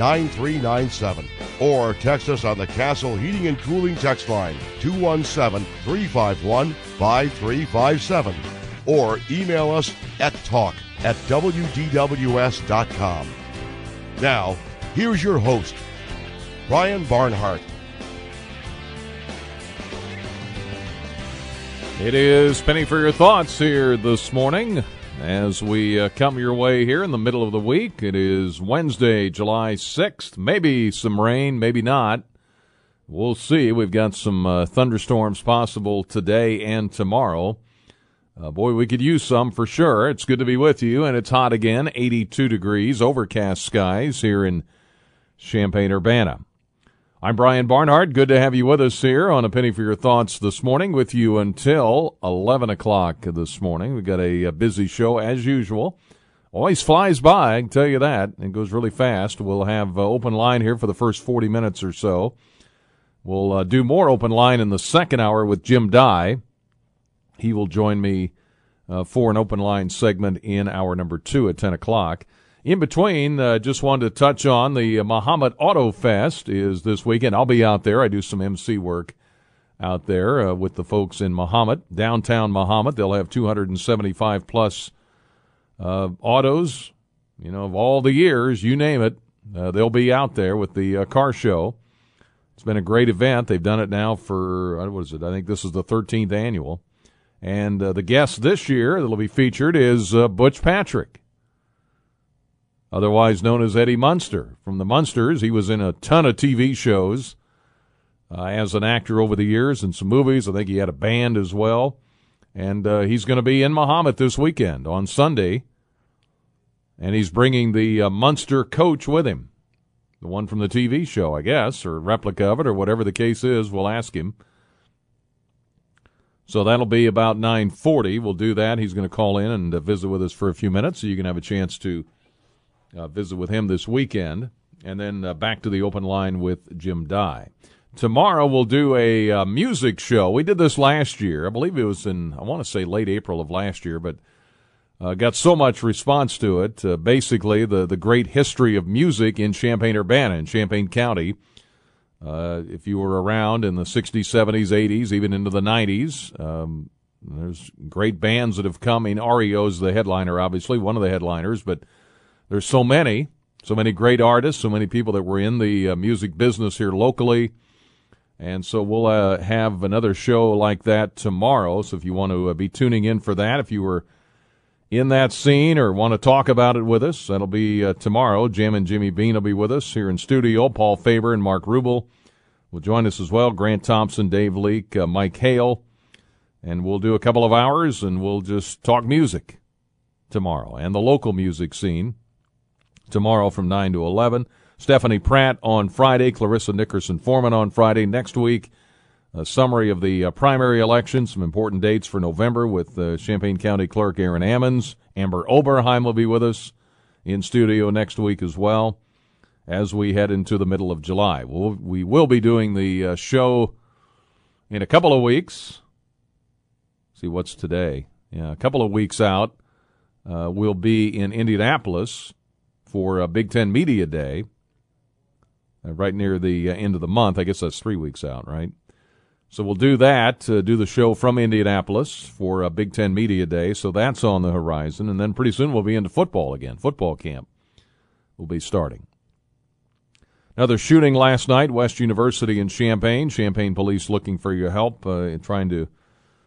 9397. Or text us on the Castle Heating and Cooling text line 217 351 5357. Or email us at talk at WDWS.com. Now, here's your host, Brian Barnhart. It is Penny for Your Thoughts here this morning as we uh, come your way here in the middle of the week. It is Wednesday, July 6th. Maybe some rain, maybe not. We'll see. We've got some uh, thunderstorms possible today and tomorrow. Uh, boy, we could use some for sure. It's good to be with you, and it's hot again 82 degrees, overcast skies here in Champaign Urbana. I'm Brian Barnhart. Good to have you with us here on A Penny for Your Thoughts this morning with you until 11 o'clock this morning. We've got a, a busy show as usual. Always flies by, I can tell you that. It goes really fast. We'll have uh, open line here for the first 40 minutes or so. We'll uh, do more open line in the second hour with Jim Dye. He will join me uh, for an open line segment in hour number two at 10 o'clock. In between, uh, just wanted to touch on the Mahomet Auto Fest is this weekend. I'll be out there. I do some MC work out there uh, with the folks in Mahomet, downtown Mahomet. They'll have 275 plus uh, autos, you know, of all the years, you name it. Uh, they'll be out there with the uh, car show. It's been a great event. They've done it now for, uh, what is it? I think this is the 13th annual. And the guest this year that'll be featured is Butch Patrick otherwise known as Eddie Munster. From the Munsters, he was in a ton of TV shows uh, as an actor over the years and some movies. I think he had a band as well. And uh, he's going to be in Mahomet this weekend on Sunday. And he's bringing the uh, Munster coach with him. The one from the TV show, I guess, or replica of it, or whatever the case is. We'll ask him. So that'll be about 9:40. We'll do that. He's going to call in and uh, visit with us for a few minutes, so you can have a chance to uh, visit with him this weekend, and then uh, back to the open line with Jim Dye. Tomorrow we'll do a uh, music show. We did this last year. I believe it was in, I want to say late April of last year, but uh, got so much response to it. Uh, basically, the, the great history of music in Champaign Urbana, in Champaign County. Uh, if you were around in the 60s, 70s, 80s, even into the 90s, um, there's great bands that have come. in. REO's the headliner, obviously, one of the headliners, but there's so many, so many great artists, so many people that were in the uh, music business here locally. And so we'll uh, have another show like that tomorrow. So if you want to uh, be tuning in for that, if you were in that scene or want to talk about it with us, that'll be uh, tomorrow. Jim and Jimmy Bean will be with us here in studio. Paul Faber and Mark Rubel will join us as well. Grant Thompson, Dave Leake, uh, Mike Hale. And we'll do a couple of hours and we'll just talk music tomorrow and the local music scene tomorrow from 9 to 11. Stephanie Pratt on Friday, Clarissa Nickerson Foreman on Friday. Next week, a summary of the uh, primary election, some important dates for November with uh, Champaign County Clerk Aaron Ammons. Amber Oberheim will be with us in studio next week as well as we head into the middle of July. We'll, we will be doing the uh, show in a couple of weeks. See what's today. Yeah, a couple of weeks out. Uh, we'll be in Indianapolis for uh, Big Ten Media Day, uh, right near the uh, end of the month. I guess that's three weeks out, right? So we'll do that, uh, do the show from Indianapolis for uh, Big Ten Media Day. So that's on the horizon. And then pretty soon we'll be into football again. Football camp will be starting. Another shooting last night, West University in Champaign. Champaign police looking for your help, uh, trying to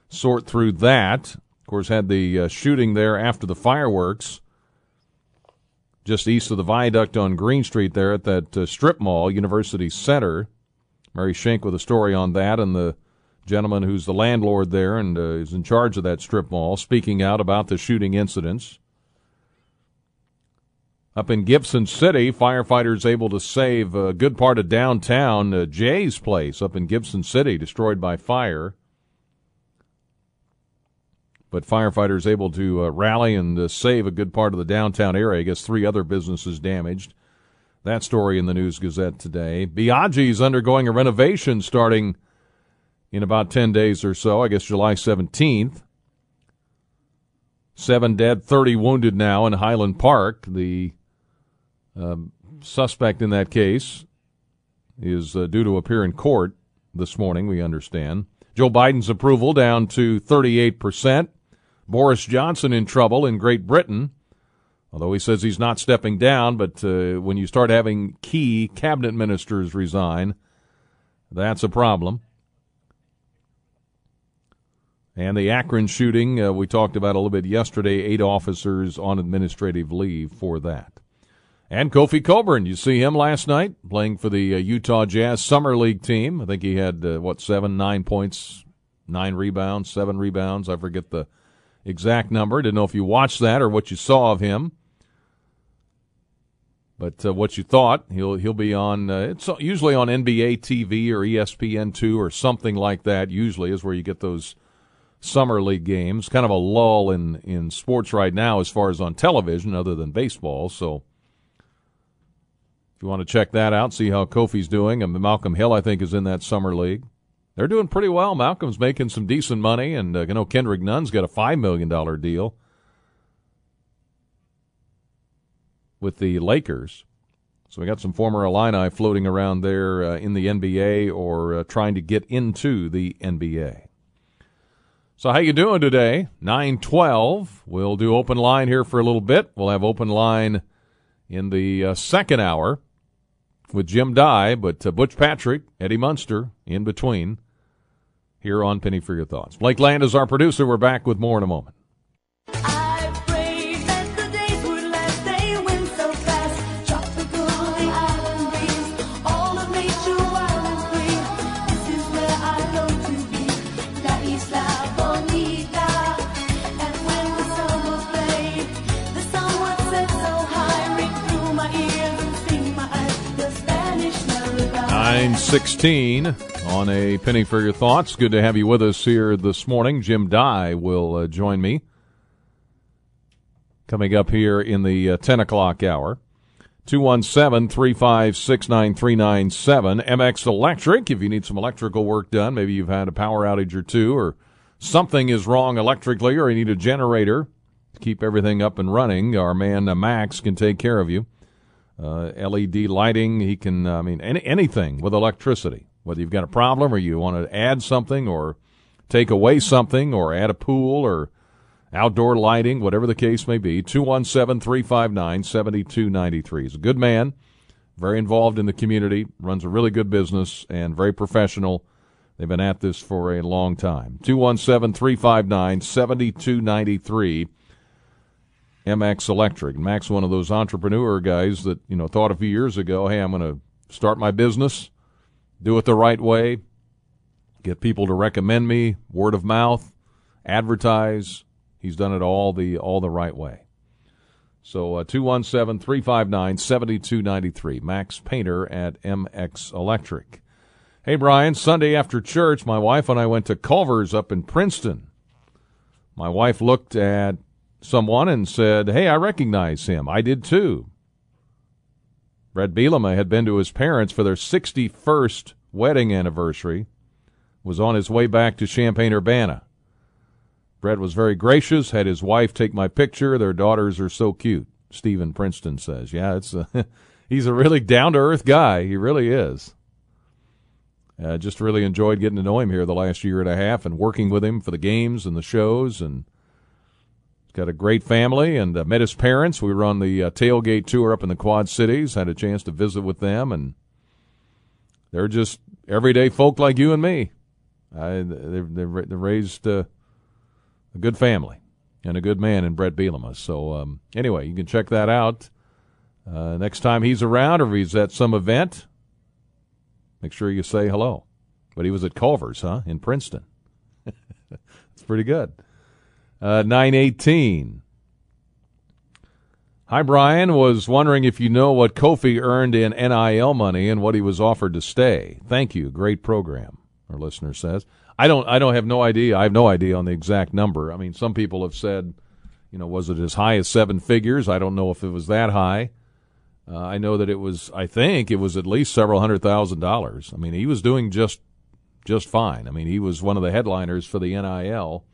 sort through that. Of course, had the uh, shooting there after the fireworks, just east of the viaduct on Green Street there at that uh, strip mall, University Center. Mary Schenk with a story on that, and the gentleman who's the landlord there and uh, is in charge of that strip mall speaking out about the shooting incidents. Up in Gibson City, firefighters able to save a good part of downtown uh, Jay's place up in Gibson City, destroyed by fire. But firefighters able to uh, rally and uh, save a good part of the downtown area. I guess three other businesses damaged. That story in the News Gazette today. Biaggi's undergoing a renovation starting in about 10 days or so, I guess July 17th. Seven dead, 30 wounded now in Highland Park. The um, suspect in that case is uh, due to appear in court this morning, we understand. Joe Biden's approval down to 38%. Boris Johnson in trouble in Great Britain, although he says he's not stepping down. But uh, when you start having key cabinet ministers resign, that's a problem. And the Akron shooting, uh, we talked about a little bit yesterday, eight officers on administrative leave for that. And Kofi Cockburn, you see him last night playing for the uh, Utah Jazz Summer League team. I think he had, uh, what, seven, nine points, nine rebounds, seven rebounds. I forget the exact number. Didn't know if you watched that or what you saw of him. But uh, what you thought, he'll he'll be on. Uh, it's usually on NBA TV or ESPN two or something like that. Usually is where you get those summer league games. Kind of a lull in in sports right now as far as on television, other than baseball. So if you want to check that out, see how Kofi's doing, and Malcolm Hill I think is in that summer league. They're doing pretty well. Malcolm's making some decent money, and uh, you know Kendrick Nunn's got a five million dollar deal with the Lakers. So we got some former Illini floating around there uh, in the NBA or uh, trying to get into the NBA. So how you doing today? 912. We'll do open line here for a little bit. We'll have open line in the uh, second hour with Jim Dye, but uh, Butch Patrick, Eddie Munster in between here on Penny for Your Thoughts. Blake Land is our producer. We're back with more in a moment. Nine sixteen on a penny for your thoughts. Good to have you with us here this morning. Jim Dye will uh, join me coming up here in the uh, 10 o'clock hour. 217 356 9397. MX Electric, if you need some electrical work done, maybe you've had a power outage or two, or something is wrong electrically, or you need a generator to keep everything up and running, our man uh, Max can take care of you. Uh, LED lighting, he can, I mean, any, anything with electricity whether you've got a problem or you want to add something or take away something or add a pool or outdoor lighting, whatever the case may be, 217 359 7293. He's a good man, very involved in the community, runs a really good business, and very professional. They've been at this for a long time. 217 359 7293. MX Electric. Max, one of those entrepreneur guys that, you know, thought a few years ago, hey, I'm going to start my business do it the right way, get people to recommend me, word of mouth, advertise. He's done it all the all the right way. So uh, 217 359 7293. Max Painter at MX Electric. Hey, Brian, Sunday after church, my wife and I went to Culver's up in Princeton. My wife looked at someone and said, Hey, I recognize him. I did too. Brett Bielema had been to his parents for their 61st wedding anniversary, was on his way back to Champaign Urbana. Brett was very gracious, had his wife take my picture. Their daughters are so cute, Stephen Princeton says. Yeah, it's a, he's a really down to earth guy. He really is. Uh, just really enjoyed getting to know him here the last year and a half and working with him for the games and the shows and got a great family and uh, met his parents. We were on the uh, tailgate tour up in the Quad Cities. Had a chance to visit with them and they're just everyday folk like you and me. I, they're, they're, raised uh, a good family and a good man in Brett Bielema. So um, anyway, you can check that out. Uh, next time he's around or he's at some event, make sure you say hello. But he was at Culver's, huh, in Princeton. It's pretty good. Uh, 918. Hi, Brian. Was wondering if you know what Kofi earned in NIL money and what he was offered to stay. Thank you. Great program. Our listener says. I don't. I don't have no idea. I have no idea on the exact number. I mean, some people have said, you know, was it as high as seven figures? I don't know if it was that high. Uh, I know that it was. I think it was at least several hundred thousand dollars. I mean, he was doing just just fine. I mean, he was one of the headliners for the NIL,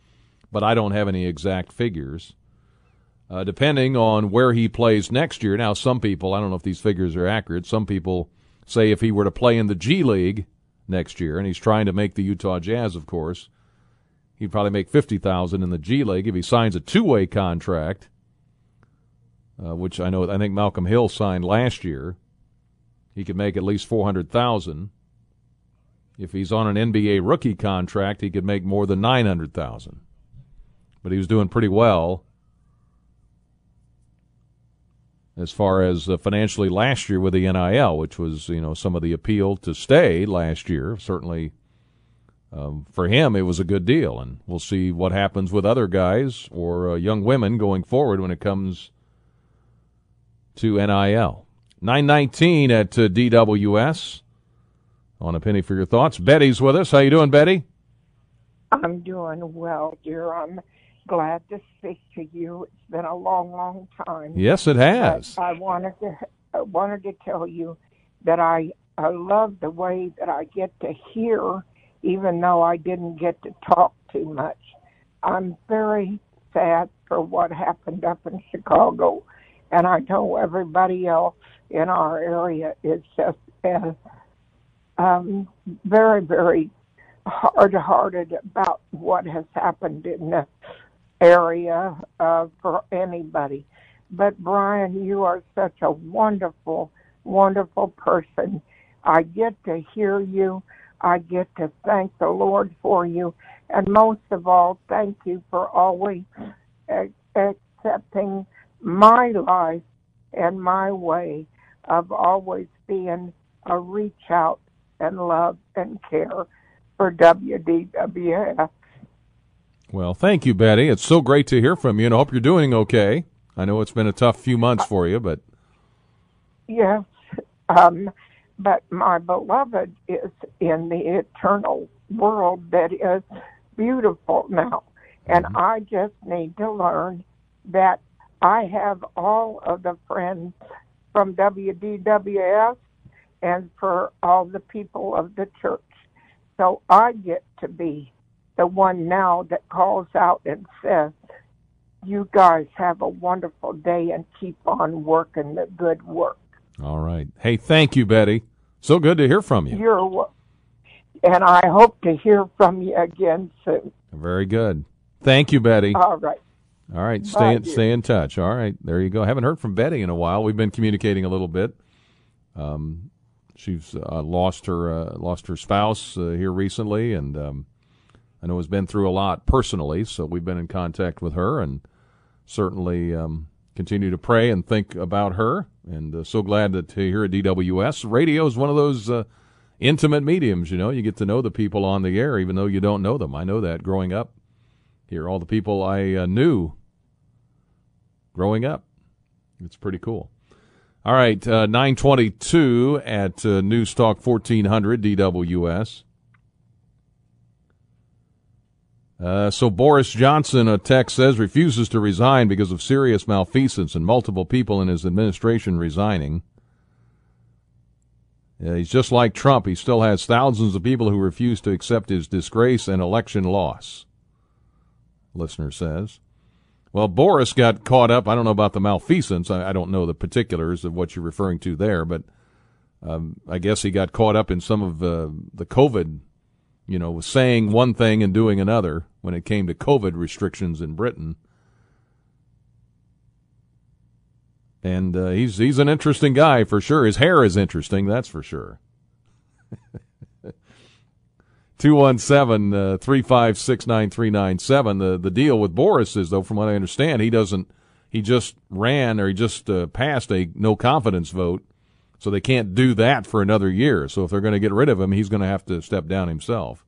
but I don't have any exact figures. Uh, depending on where he plays next year. Now, some people, I don't know if these figures are accurate, some people say if he were to play in the G League next year, and he's trying to make the Utah Jazz, of course, he'd probably make 50000 in the G League if he signs a two way contract, uh, which I know, I think Malcolm Hill signed last year. He could make at least 400000 if he's on an NBA rookie contract, he could make more than 900,000. But he was doing pretty well as far as uh, financially last year with the NIL, which was, you know, some of the appeal to stay last year. Certainly um, for him, it was a good deal. And we'll see what happens with other guys or uh, young women going forward when it comes to NIL. 919 at uh, DWS on a penny for your thoughts. Betty's with us. How you doing, Betty? I'm doing well, dear. I'm glad to speak to you. It's been a long, long time. Yes, it has. I wanted to I wanted to tell you that I I love the way that I get to hear, even though I didn't get to talk too much. I'm very sad for what happened up in Chicago, and I know everybody else in our area is just as um, very, very hard-hearted about what has happened in the area uh, for anybody. But Brian, you are such a wonderful, wonderful person. I get to hear you. I get to thank the Lord for you. And most of all, thank you for always accepting my life and my way of always being a reach out and love and care for WDWS. Well, thank you, Betty. It's so great to hear from you, and I hope you're doing okay. I know it's been a tough few months for you, but yes, um, but my beloved is in the eternal world that is beautiful now, and mm-hmm. I just need to learn that I have all of the friends from WDWS and for all the people of the church. So I get to be the one now that calls out and says, You guys have a wonderful day and keep on working the good work. All right. Hey, thank you, Betty. So good to hear from you. You're and I hope to hear from you again soon. Very good. Thank you, Betty. All right. All right, stay Bye, in, stay in touch. All right, there you go. Haven't heard from Betty in a while. We've been communicating a little bit. Um, She's uh, lost her uh, lost her spouse uh, here recently, and um, I know has been through a lot personally. So we've been in contact with her, and certainly um, continue to pray and think about her. And uh, so glad that here at DWS, radio is one of those uh, intimate mediums. You know, you get to know the people on the air, even though you don't know them. I know that growing up here, all the people I uh, knew growing up. It's pretty cool. All right, uh, 922 at uh, News Talk 1400 DWS. Uh, so Boris Johnson, a text says, refuses to resign because of serious malfeasance and multiple people in his administration resigning. He's just like Trump. He still has thousands of people who refuse to accept his disgrace and election loss. Listener says. Well, Boris got caught up. I don't know about the malfeasance. I, I don't know the particulars of what you're referring to there, but um, I guess he got caught up in some of uh, the COVID, you know, saying one thing and doing another when it came to COVID restrictions in Britain. And uh, he's he's an interesting guy for sure. His hair is interesting, that's for sure. 217 uh, 356 9397. The the deal with Boris is, though, from what I understand, he doesn't, he just ran or he just uh, passed a no confidence vote. So they can't do that for another year. So if they're going to get rid of him, he's going to have to step down himself.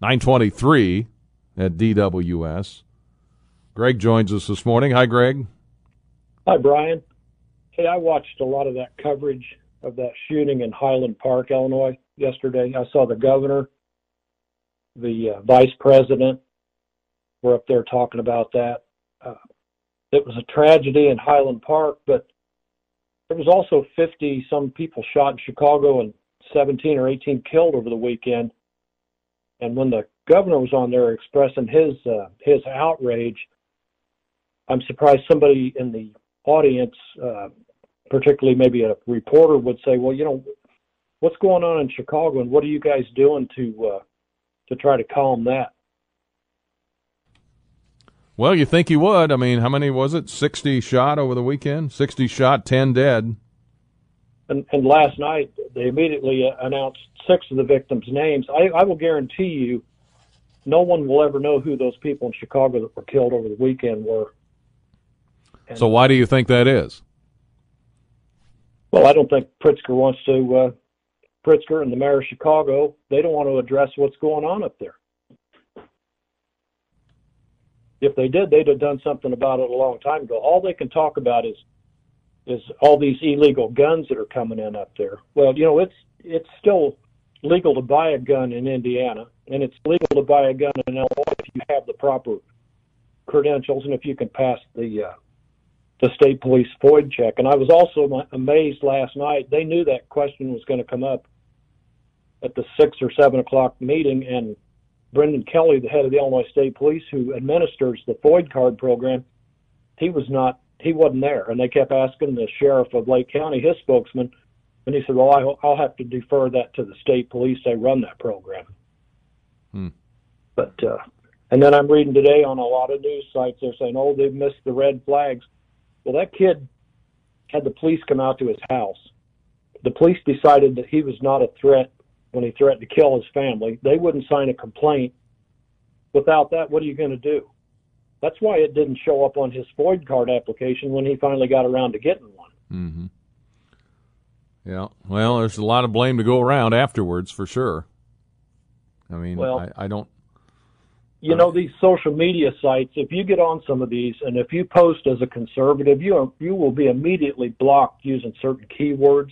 923 at DWS. Greg joins us this morning. Hi, Greg. Hi, Brian. Hey, I watched a lot of that coverage of that shooting in Highland Park, Illinois, yesterday. I saw the governor, the uh, vice president were up there talking about that. It was a tragedy in Highland Park, but there was also 50 some people shot in Chicago and 17 or 18 killed over the weekend. And when the governor was on there expressing his uh, his outrage, I'm surprised somebody in the audience, uh, particularly maybe a reporter, would say, "Well, you know, what's going on in Chicago, and what are you guys doing to uh, to try to calm that?" Well, you think he would. I mean, how many was it? 60 shot over the weekend? 60 shot, 10 dead. And, and last night, they immediately announced six of the victims' names. I, I will guarantee you, no one will ever know who those people in Chicago that were killed over the weekend were. And, so why do you think that is? Well, I don't think Pritzker wants to. Uh, Pritzker and the mayor of Chicago, they don't want to address what's going on up there. If they did, they'd have done something about it a long time ago. All they can talk about is is all these illegal guns that are coming in up there. Well, you know, it's it's still legal to buy a gun in Indiana, and it's legal to buy a gun in Illinois if you have the proper credentials and if you can pass the uh, the state police FOID check. And I was also amazed last night. They knew that question was going to come up at the six or seven o'clock meeting, and Brendan Kelly, the head of the Illinois State Police, who administers the FOID card program, he was not he wasn't there, and they kept asking the sheriff of Lake County, his spokesman, and he said, "Well, I, will have to defer that to the state police. They run that program." Hmm. But uh, and then I'm reading today on a lot of news sites they're saying, "Oh, they've missed the red flags." Well, that kid had the police come out to his house. The police decided that he was not a threat when he threatened to kill his family. They wouldn't sign a complaint. Without that, what are you going to do? That's why it didn't show up on his FOID card application when he finally got around to getting one. Mm-hmm. Yeah. Well, there's a lot of blame to go around afterwards, for sure. I mean, well, I, I don't. You know these social media sites. If you get on some of these, and if you post as a conservative, you are, you will be immediately blocked using certain keywords.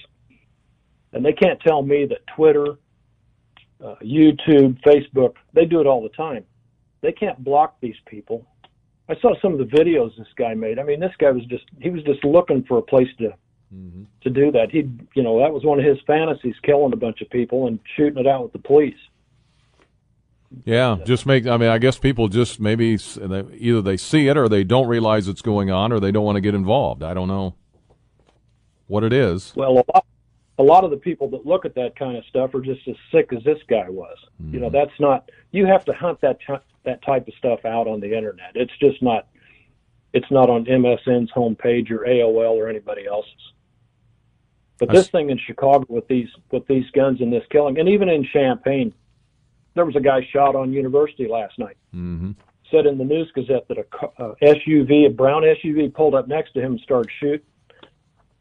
And they can't tell me that Twitter, uh, YouTube, Facebook, they do it all the time. They can't block these people I saw some of the videos this guy made. I mean, this guy was just he was just looking for a place to mm-hmm. to do that. He, you know, that was one of his fantasies, killing a bunch of people and shooting it out with the police. Yeah, just make. I mean, I guess people just maybe either they see it or they don't realize it's going on or they don't want to get involved. I don't know what it is. Well, a lot, a lot of the people that look at that kind of stuff are just as sick as this guy was. Mm-hmm. You know, mm-hmm. that's not. You have to hunt that t- that type of stuff out on the internet. It's just not it's not on MSN's homepage or AOL or anybody else's. But this thing in Chicago with these with these guns and this killing, and even in Champaign, there was a guy shot on University last night. Mm-hmm. Said in the News Gazette that a, a SUV, a brown SUV, pulled up next to him and started shooting.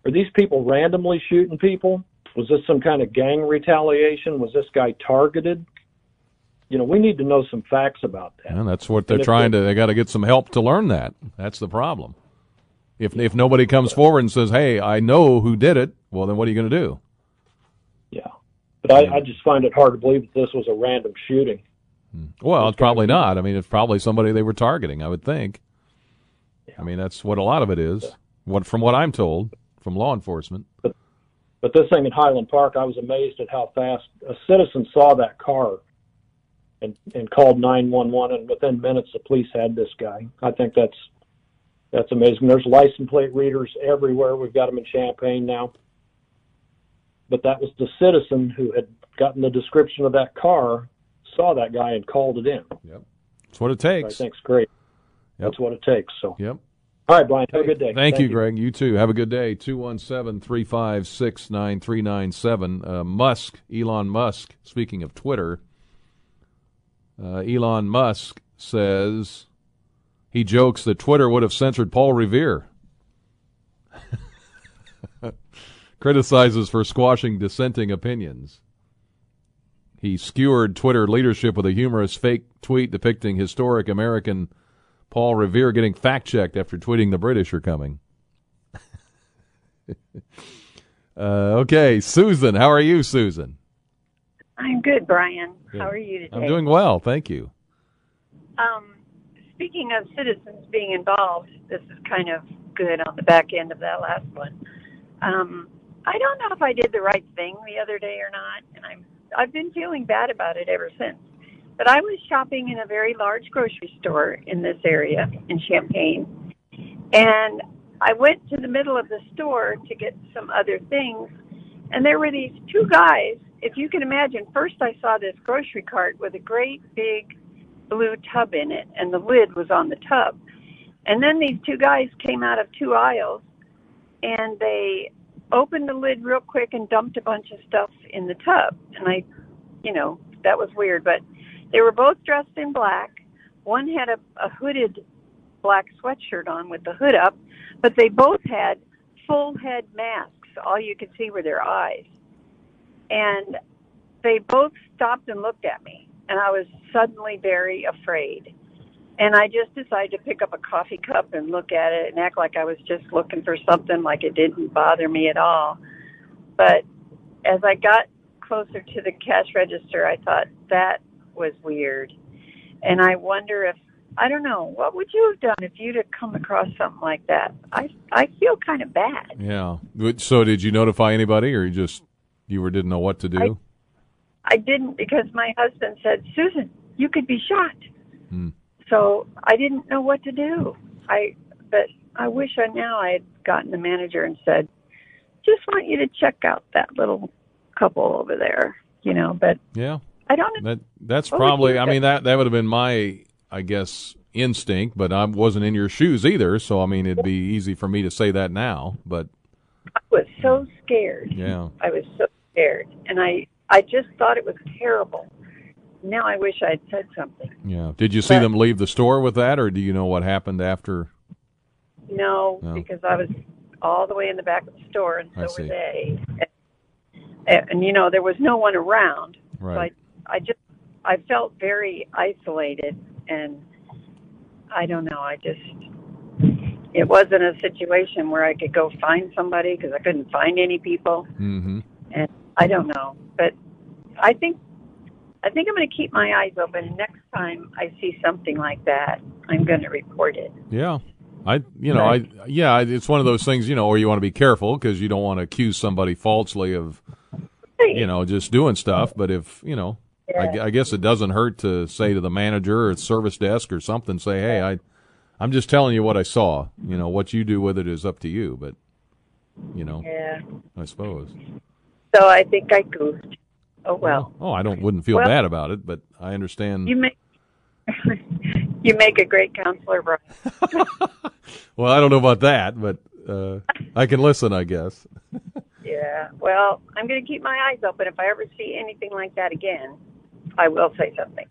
Are these people randomly shooting people? Was this some kind of gang retaliation? Was this guy targeted? you know, we need to know some facts about that. And that's what they're trying to. They got to get some help to learn that. That's the problem. If if nobody comes forward and says, "Hey, I know who did it," well, then what are you going to do? Yeah, but I, I just find it hard to believe that this was a random shooting. Hmm. Well, it's probably not. I mean, it's probably somebody they were targeting. I would think. I mean, that's what a lot of it is. What from what I'm told from law enforcement. But, but this thing in Highland Park, I was amazed at how fast a citizen saw that car and, and called 911, and within minutes the police had this guy. I think that's that's amazing. There's license plate readers everywhere. We've got them in Champaign now. But that was the citizen who had gotten the description of that car, saw that guy, and called it in. Yep, that's what it takes. I think it's great. Yep. That's what it takes. So. Yep. All right, Brian. Have a good day. Thank, you, Greg. You too. Have a good day. 217 356 9397. Uh, Musk, Elon Musk, speaking of Twitter, uh, Elon Musk says he jokes that Twitter would have censored Paul Revere. Criticizes for squashing dissenting opinions. He skewered Twitter leadership with a humorous fake tweet depicting historic American Paul Revere getting fact checked after tweeting the British are coming. uh, okay, Susan, how are you, Susan? I'm good, Brian. Good. How are you today? I'm doing well, thank you. Um, speaking of citizens being involved, this is kind of good on the back end of that last one. Um, I don't know if I did the right thing the other day or not, and I'm I've been feeling bad about it ever since. But I was shopping in a very large grocery store in this area in Champaign, and I went to the middle of the store to get some other things, and there were these two guys. If you can imagine, first I saw this grocery cart with a great big blue tub in it, and the lid was on the tub. And then these two guys came out of two aisles, and they opened the lid real quick and dumped a bunch of stuff in the tub. And I, you know, that was weird, but they were both dressed in black. One had a, a hooded black sweatshirt on with the hood up, but they both had full head masks. All you could see were their eyes. And they both stopped and looked at me, and I was suddenly very afraid. And I just decided to pick up a coffee cup and look at it and act like I was just looking for something, like it didn't bother me at all. But as I got closer to the cash register, I thought that was weird. And I wonder if I don't know what would you have done if you'd have come across something like that. I I feel kind of bad. Yeah. So did you notify anybody, or you just you were didn't know what to do? I, I didn't because my husband said, "Susan, you could be shot." Hmm. So I didn't know what to do. I but I wish I now I had gotten the manager and said, "Just want you to check out that little couple over there," you know. But yeah, I don't. That that's probably. I mean that that would have been my I guess instinct, but I wasn't in your shoes either. So I mean it'd be easy for me to say that now. But I was so scared. yeah, I was so scared, and I I just thought it was terrible. Now I wish I'd said something. yeah. Did you see But- them leave the store with that, or do you know what happened after? No, No. because I was all the way in the back of the store, and so were they. And, and you know, there was no one around. Right. So I, I just, I felt very isolated, and I don't know. I just, it wasn't a situation where I could go find somebody because I couldn't find any people, Mm-hmm. and I don't know. But I think, I think I'm going to keep my eyes open. Next time I see something like that, I'm going to report it. Yeah. I, you know, I, yeah, it's one of those things, you know, where you want to be careful because you don't want to accuse somebody falsely of, you know, just doing stuff. But if, you know, I, I guess it doesn't hurt to say to the manager or service desk or something, say, hey, I, I'm just telling you what I saw. You know, what you do with it is up to you. But, you know, Yeah. I suppose. So I think I goofed. Oh well. Oh, I don't, wouldn't feel Well- bad about it, but I understand. You make you make a great counselor, Brian. well, I don't know about that, but uh, I can listen, I guess. Yeah. Well, I'm going to keep my eyes open. If I ever see anything like that again, I will say something.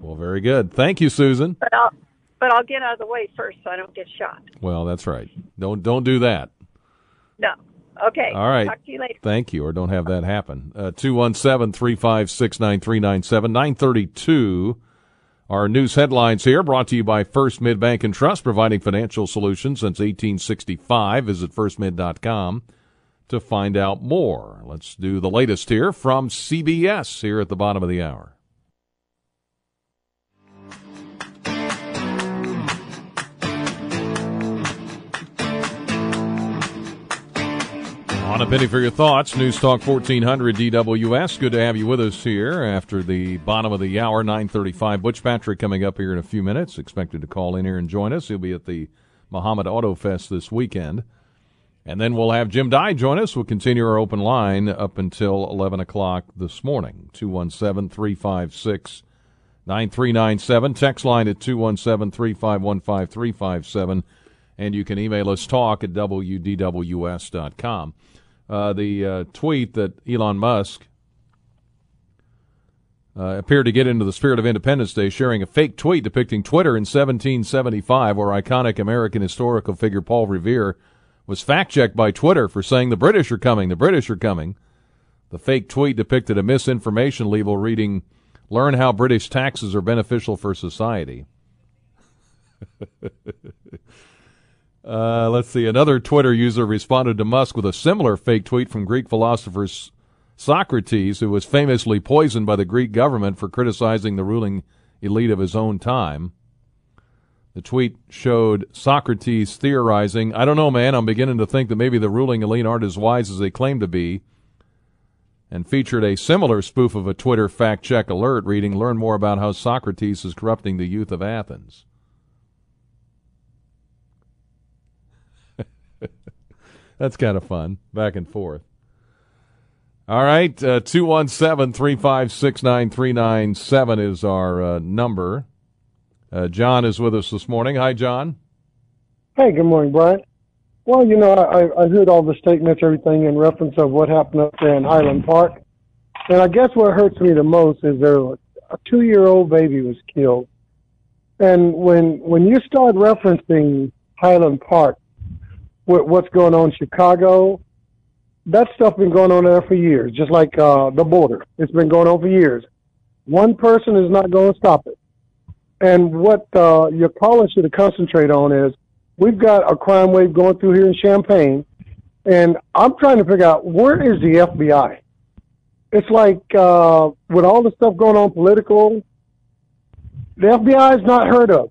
Well, very good. Thank you, Susan. But I'll but I'll get out of the way first so I don't get shot. Well, that's right. Don't don't do that. No. Okay. All right. Talk to you later. Thank you, or don't have that happen. Uh, 217 356 9397 932. Our news headlines here brought to you by First Mid Bank and Trust, providing financial solutions since 1865. Visit firstmid.com to find out more. Let's do the latest here from CBS here at the bottom of the hour. On a penny for your thoughts, News Talk 1400 DWS. Good to have you with us here after the bottom of the hour, 935. Butch Patrick coming up here in a few minutes. Expected to call in here and join us. He'll be at the Mahomet Auto Fest this weekend. And then we'll have Jim Dye join us. We'll continue our open line up until 11 o'clock this morning. 217 356 9397. Text line at 217 351 5357. and you can email us talk at wdws.com. Uh, the uh, tweet that Elon Musk uh, appeared to get into the spirit of Independence Day, sharing a fake tweet depicting Twitter in 1775, where iconic American historical figure Paul Revere was fact checked by Twitter for saying the British are coming, the British are coming. The fake tweet depicted a misinformation label reading, Learn how British taxes are beneficial for society. uh, let's see. Another Twitter user responded to Musk with a similar fake tweet from Greek philosopher Socrates, who was famously poisoned by the Greek government for criticizing the ruling elite of his own time. The tweet showed Socrates theorizing, I don't know, man, I'm beginning to think that maybe the ruling elite aren't as wise as they claim to be, and featured a similar spoof of a Twitter fact check alert reading, Learn more about how Socrates is corrupting the youth of Athens. That's kind of fun, back and forth. All right, uh, 217 356 9397 is our uh, number. Uh, John is with us this morning. Hi, John. Hey, good morning, Brian. Well, you know, I, I heard all the statements, everything in reference of what happened up there in Highland Park. And I guess what hurts me the most is there a two year old baby was killed. And when when you start referencing Highland Park, what, what's going on in Chicago, that stuff been going on there for years, just like uh, the border. It's been going on for years. One person is not going to stop it. And what uh, your caller should concentrate on is we've got a crime wave going through here in Champaign, and I'm trying to figure out where is the FBI? It's like uh, with all the stuff going on political, the FBI is not heard of,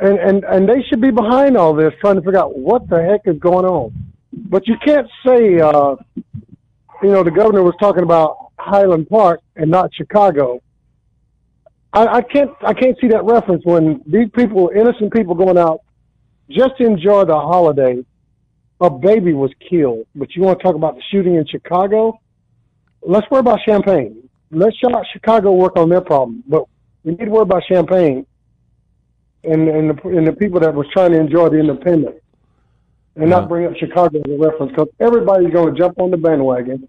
and and and they should be behind all this, trying to figure out what the heck is going on. But you can't say, uh, you know, the governor was talking about Highland Park and not Chicago I, I can't I can't see that reference when these people, innocent people, going out just to enjoy the holiday. A baby was killed, but you want to talk about the shooting in Chicago? Let's worry about Champaign. Let's Chicago work on their problem, but we need to worry about Champaign and and the, and the people that was trying to enjoy the independence, and not uh-huh. bring up Chicago as a reference because everybody's going to jump on the bandwagon.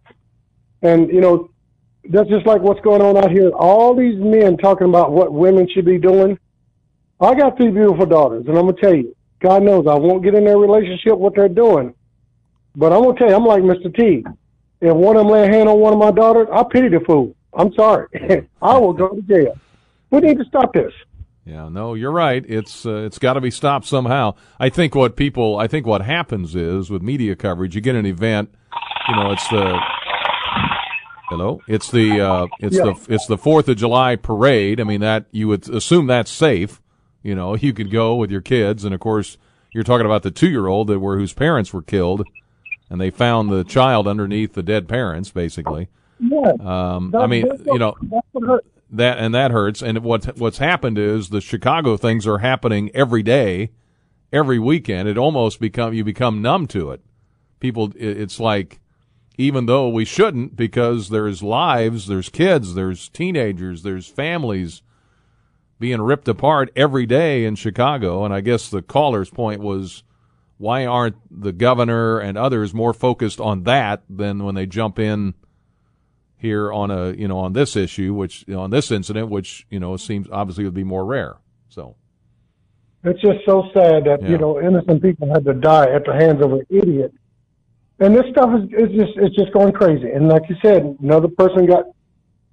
And you know, that's just like what's going on out here. All these men talking about what women should be doing. I got three beautiful daughters, and I'm gonna tell you, God knows I won't get in their relationship what they're doing. But I'm gonna tell you, I'm like Mr. T. If one of them lay a hand on one of my daughters, I pity the fool. I'm sorry. I will go to jail. We need to stop this. Yeah, no, you're right. It's uh, it's got to be stopped somehow. I think what people, I think what happens is with media coverage, you get an event, you know, it's the Hello. It's the uh, it's yeah. the it's the Fourth of July parade. I mean that you would assume that's safe. You know, you could go with your kids, and of course, you're talking about the two year old that were whose parents were killed, and they found the child underneath the dead parents, basically. Yeah. Um, I mean, you know, that and that hurts. And what what's happened is the Chicago things are happening every day, every weekend. It almost become you become numb to it. People, it's like even though we shouldn't because there's lives, there's kids, there's teenagers, there's families being ripped apart every day in Chicago. And I guess the caller's point was why aren't the governor and others more focused on that than when they jump in here on a you know on this issue, which you know, on this incident, which you know seems obviously would be more rare. So it's just so sad that yeah. you know innocent people had to die at the hands of an idiot and this stuff is, is just it's just going crazy. And like you said, another person got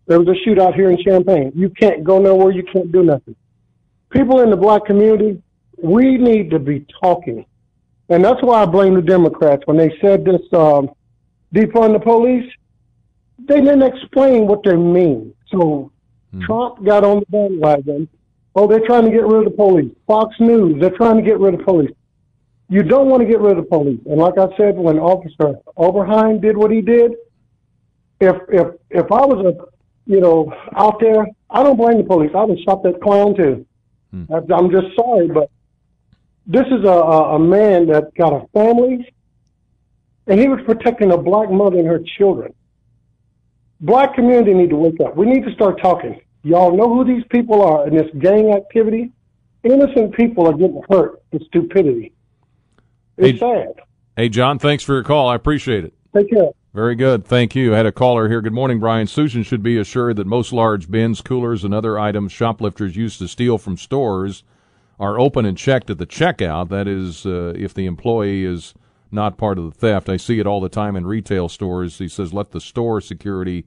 there was a shootout here in Champaign. You can't go nowhere. You can't do nothing. People in the black community, we need to be talking, and that's why I blame the Democrats when they said this um, defund the police. They didn't explain what they mean. So hmm. Trump got on the bandwagon. Oh, they're trying to get rid of the police. Fox News, they're trying to get rid of police you don't want to get rid of the police. And like I said, when Officer Oberheim did what he did, if if if I was a you know out there, I don't blame the police. I would stop that clown too. Hmm. I'm just sorry, but this is a, a man that got a family, and he was protecting a black mother and her children. Black community need to wake up. We need to start talking. Y'all know who these people are in this gang activity. Innocent people are getting hurt with stupidity It's Hey- sad. Hey, John, thanks for your call. I appreciate it. Take care. Very good. Thank you. I had a caller here. Good morning, Brian. Susan should be assured that most large bins, coolers, and other items shoplifters use to steal from stores are open and checked at the checkout. That is, uh, if the employee is not part of the theft. I see it all the time in retail stores. He says, let the store security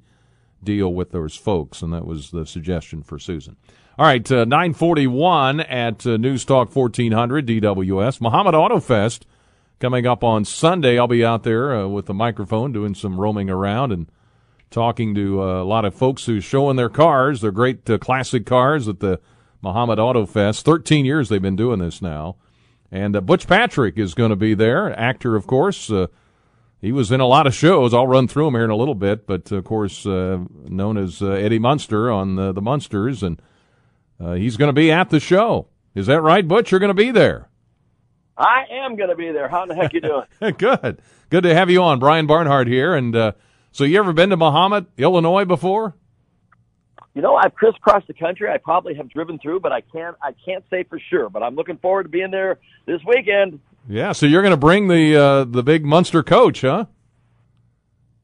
deal with those folks. And that was the suggestion for Susan. All right, uh, 941 at uh, News Talk 1400 DWS. Mahomet Auto Fest coming up on Sunday. I'll be out there uh, with the microphone doing some roaming around and talking to uh, a lot of folks who's showing their cars, their great uh, classic cars at the Mahomet Auto Fest. 13 years they've been doing this now. And uh, Butch Patrick is going to be there, actor, of course. Uh, he was in a lot of shows. I'll run through them here in a little bit, but of course, uh, known as uh, Eddie Munster on the, the Munsters, and uh, he's going to be at the show. Is that right, Butch? You're going to be there. I am going to be there. How the heck you doing? Good. Good to have you on. Brian Barnhart here. And uh, so, you ever been to Mahomet, Illinois before? You know, I've crisscrossed the country. I probably have driven through, but I can't. I can't say for sure. But I'm looking forward to being there this weekend. Yeah. So you're going to bring the uh, the big Munster coach, huh?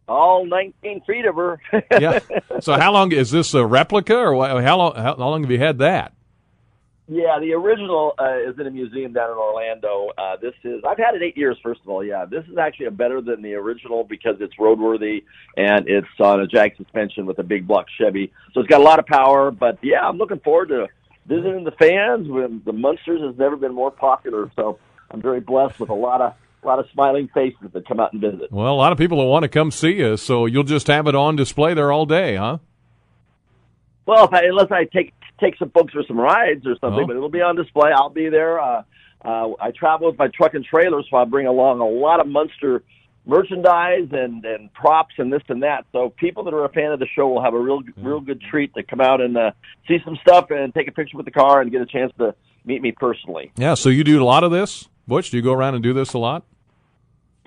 All 19 feet of her. Yeah. so how long is this a replica, or how long? How, how long have you had that? Yeah, the original uh, is in a museum down in Orlando. Uh, this is I've had it eight years. First of all, yeah, this is actually a better than the original because it's roadworthy and it's on a jag suspension with a big block Chevy, so it's got a lot of power. But yeah, I'm looking forward to visiting the fans. When the Munsters has never been more popular, so I'm very blessed with a lot of a lot of smiling faces that come out and visit. Well, a lot of people will want to come see you, so you'll just have it on display there all day, huh? Well, if I, unless I take take some folks for some rides or something, Oh. but it'll be on display. I'll be there. Uh, uh, I travel with my truck and trailer, so I bring along a lot of Munster merchandise and and props and this and that. So people that are a fan of the show will have a real real good treat to come out and uh, see some stuff and take a picture with the car and get a chance to meet me personally. Yeah. So you do a lot of this, Butch. Do you go around and do this a lot?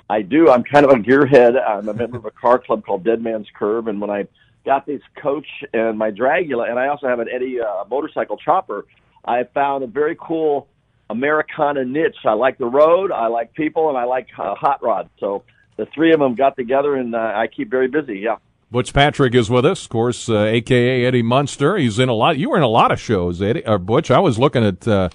I do. I'm kind of a gearhead. I'm a member of a car club called Dead Man's Curve, and when I got this coach and my Dragula, and I also have an Eddie uh, motorcycle chopper, I found a very cool Americana niche. I like the road, I like people, and I like uh, hot rods. So the three of them got together, and uh, I keep very busy. Yeah. Butch Patrick is with us, of course, uh, aka Eddie Munster. He's in a lot. You were in a lot of shows, Eddie or Butch. I was looking at uh,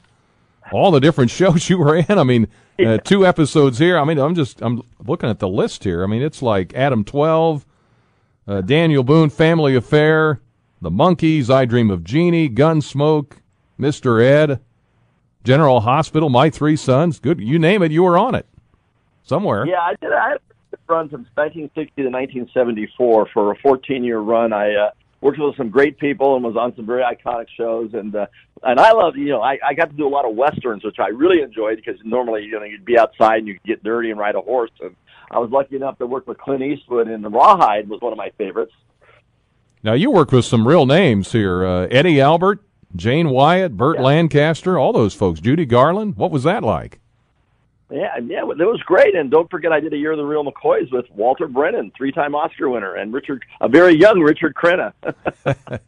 all the different shows you were in. I mean, uh, two episodes here. I mean, I'm just I'm looking at the list here. I mean, it's like Adam Twelve, uh, Daniel Boone, Family Affair, The Monkees, I Dream of Jeannie, Gunsmoke, Mister Ed, General Hospital, My Three Sons. Good, you name it, you were on it somewhere. Yeah, I did. I run from 1960 to 1974 for a 14 year run. I uh, worked with some great people and was on some very iconic shows. And uh, and I love, you know, I, I got to do a lot of westerns, which I really enjoyed because normally, you know, you'd be outside and you could get dirty and ride a horse. And I was lucky enough to work with Clint Eastwood, and Rawhide was one of my favorites. Now you work with some real names here: uh, Eddie Albert, Jane Wyatt, Burt Lancaster, all those folks. Judy Garland. What was that like? Yeah, yeah, it was great. And don't forget, I did a year of the Real McCoys with Walter Brennan, three-time Oscar winner, and Richard, a very young Richard Crenna.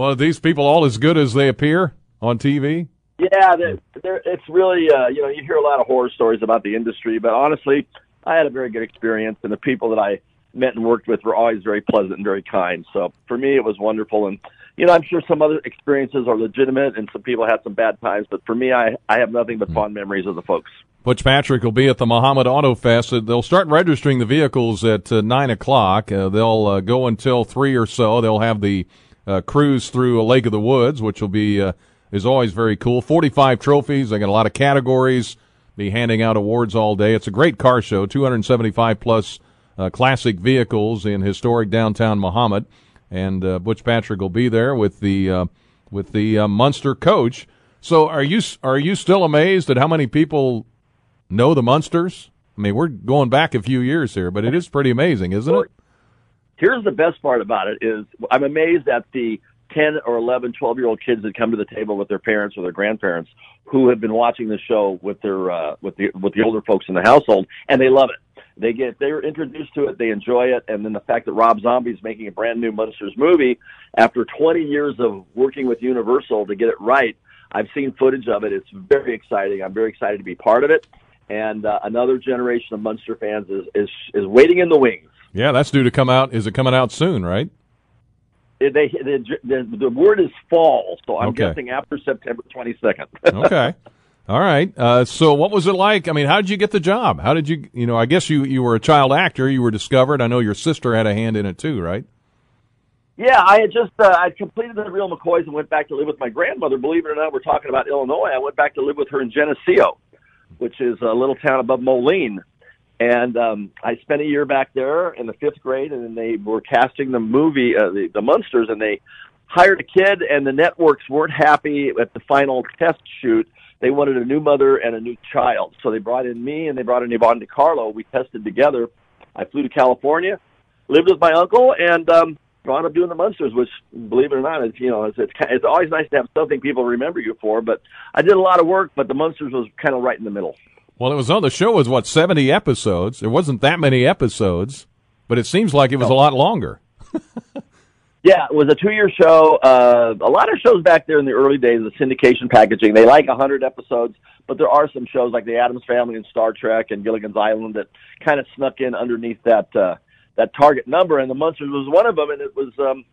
Well, are these people all as good as they appear on TV? Yeah, they're, they're, it's really uh, you know you hear a lot of horror stories about the industry, but honestly, I had a very good experience, and the people that I met and worked with were always very pleasant and very kind. So for me, it was wonderful, and you know I'm sure some other experiences are legitimate, and some people had some bad times, but for me, I I have nothing but fond memories of the folks. Butch Patrick will be at the Mahomet Auto Fest. Uh, They'll start registering the vehicles at uh, nine o'clock. Uh, they'll uh, go until three or so. They'll have the uh, cruise through a Lake of the Woods, which will be uh, is always very cool. Forty-five trophies. They got a lot of categories. Be handing out awards all day. It's a great car show. Two hundred seventy-five plus uh, classic vehicles in historic downtown Mahomet, and uh, Butch Patrick will be there with the uh, with the uh, Munster coach. So, are you are you still amazed at how many people know the Munsters? I mean, we're going back a few years here, but it is pretty amazing, isn't it? Here's the best part about it is I'm amazed at the 10 or 11, 12 year old kids that come to the table with their parents or their grandparents who have been watching the show with their uh, with the with the older folks in the household and they love it. They get they're introduced to it, they enjoy it, and then the fact that Rob Zombie is making a brand new Munsters movie after 20 years of working with Universal to get it right. I've seen footage of it. It's very exciting. I'm very excited to be part of it. and uh, another generation of Munster fans is is is waiting in the wings. Yeah, that's due to come out. Is it coming out soon? Right. They, the, the, the word is fall, so I'm Okay. guessing after September 22nd. Okay. All right. Uh, so, what was it like? I mean, how did you get the job? How did you? You know, I guess you you were a child actor. You were discovered. I know your sister had a hand in it too, right? Yeah, I had just uh, I completed the Real McCoys and went back to live with my grandmother. Believe it or not, we're talking about Illinois. I went back to live with her in Geneseo, which is a little town above Moline, and um, I spent a year back there in the fifth grade. And then they were casting the movie, uh, the, the Munsters, and they hired a kid, and the networks weren't happy at the final test shoot. They wanted a new mother and a new child, so they brought in me and they brought in Yvonne De Carlo. We tested together. I flew to California, lived with my uncle, and um, wound up doing the Munsters, which, believe it or not, it's you know it's it's, it's always nice to have something people remember you for. But I did a lot of work, but the Munsters was kind of right in the middle. Well, it was on the show was what seventy episodes. There wasn't that many episodes, but it seems like it was a lot longer. Yeah, it was a two-year show. Uh, a lot of shows back there in the early days, the syndication packaging, they like a hundred episodes, but there are some shows like The Addams Family and Star Trek and Gilligan's Island that kind of snuck in underneath that uh, that target number, and the Munsters was one of them, and it was um,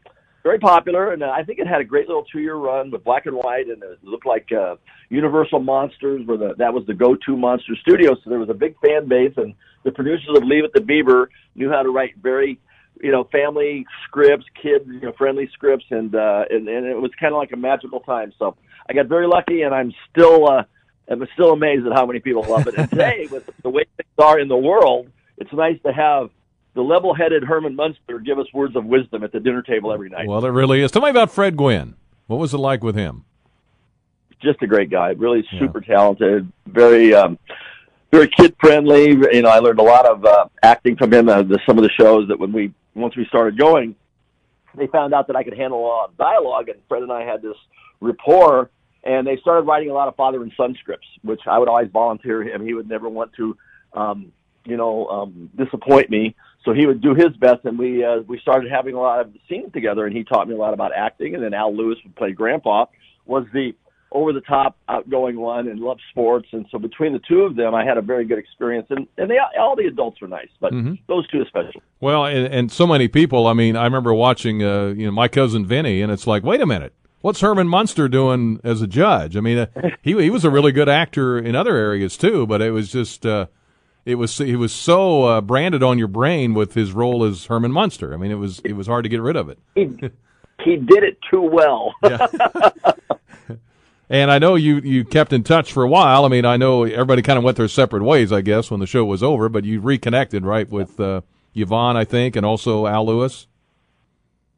very popular. And uh, I think it had a great little two-year run with black and white, and it looked like uh, Universal Monsters were the that was the go-to monster studio. So there was a big fan base, and the producers of Leave It to Beaver knew how to write very you know, family scripts, kid, you know, friendly scripts, and uh, and, and it was kind of like a magical time. So I got very lucky, and I'm still uh, I'm still amazed at how many people love it. And today, with the way things are in the world, it's nice to have the level-headed Herman Munster give us words of wisdom at the dinner table every night. Well, it really is. Tell me about Fred Gwynne. What was it like with him? just a great guy, really super talented, very um, very kid friendly. You know, I learned a lot of uh, acting from him. Uh, the, some of the shows that when we once we started going, they found out that I could handle a lot of dialogue, and Fred and I had this rapport. And they started writing a lot of father and son scripts, which I would always volunteer him. He would never want to, um, you know, um, disappoint me. So he would do his best, and we uh, we started having a lot of scenes together. And he taught me a lot about acting. And then Al Lewis, would play Grandpa, was the over the top, outgoing one, and loved sports. And so between the two of them, I had a very good experience. And and they all the adults were nice, but mm-hmm. those two especially. Well, and, and so many people. I mean, I remember watching, uh, you know, my cousin Vinny, and it's like, wait a minute, what's Herman Munster doing as a judge? I mean, uh, he he was a really good actor in other areas too, but it was just, uh, it was he was so uh, branded on your brain with his role as Herman Munster. I mean, it was it was hard to get rid of it. He he did it too well. And I know you you kept in touch for a while. I mean, I know everybody kind of went their separate ways, I guess, when the show was over. But you reconnected, right, with uh, Yvonne, I think, and also Al Lewis.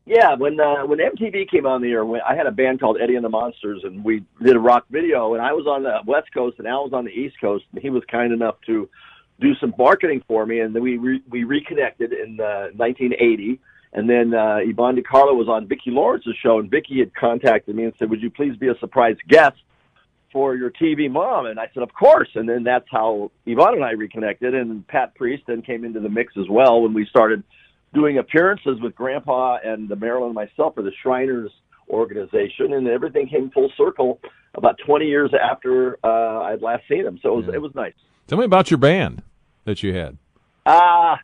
Yeah, when uh, when MTV came on the air, when, I had a band called Eddie and the Monsters, and we did a rock video. And I was on the West Coast, and Al was on the East Coast. And he was kind enough to do some marketing for me, and then we re- we reconnected in uh, 1980. And then uh, Yvonne De Carlo was on Vicki Lawrence's show, and Vicki had contacted me and said, "Would you please be a surprise guest for your TV mom?" And I said, "Of course." And then that's how Yvonne and I reconnected, and Pat Priest then came into the mix as well when we started doing appearances with Grandpa and the Marilyn and myself for the Shriners organization, and everything came full circle about 20 years after uh, I'd last seen him. So it was, it was nice. Tell me about your band that you had. Ah,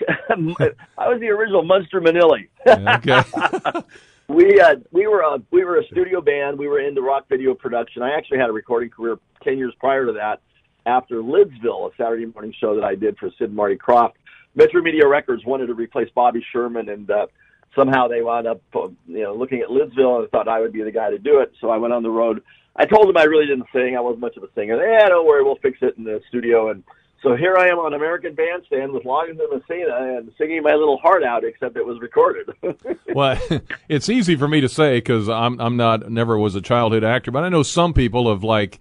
I was the original Munster Manili. Okay. we uh, we were a we were a studio band. We were into rock video production. I actually had a recording career ten years prior to that. After Lidsville, a Saturday morning show that I did for Sid and Marty Krofft, Metro Media Records wanted to replace Bobby Sherman, and uh, somehow they wound up uh, you know looking at Lidsville and thought I would be the guy to do it. So I went on the road. I told them I really didn't sing. I wasn't much of a singer. Yeah, don't worry, we'll fix it in the studio. And so here I am on American Bandstand with Loggins and Messina and singing my little heart out, except it was recorded. well, it's easy for me to say because I'm I'm not never was a childhood actor, but I know some people have like,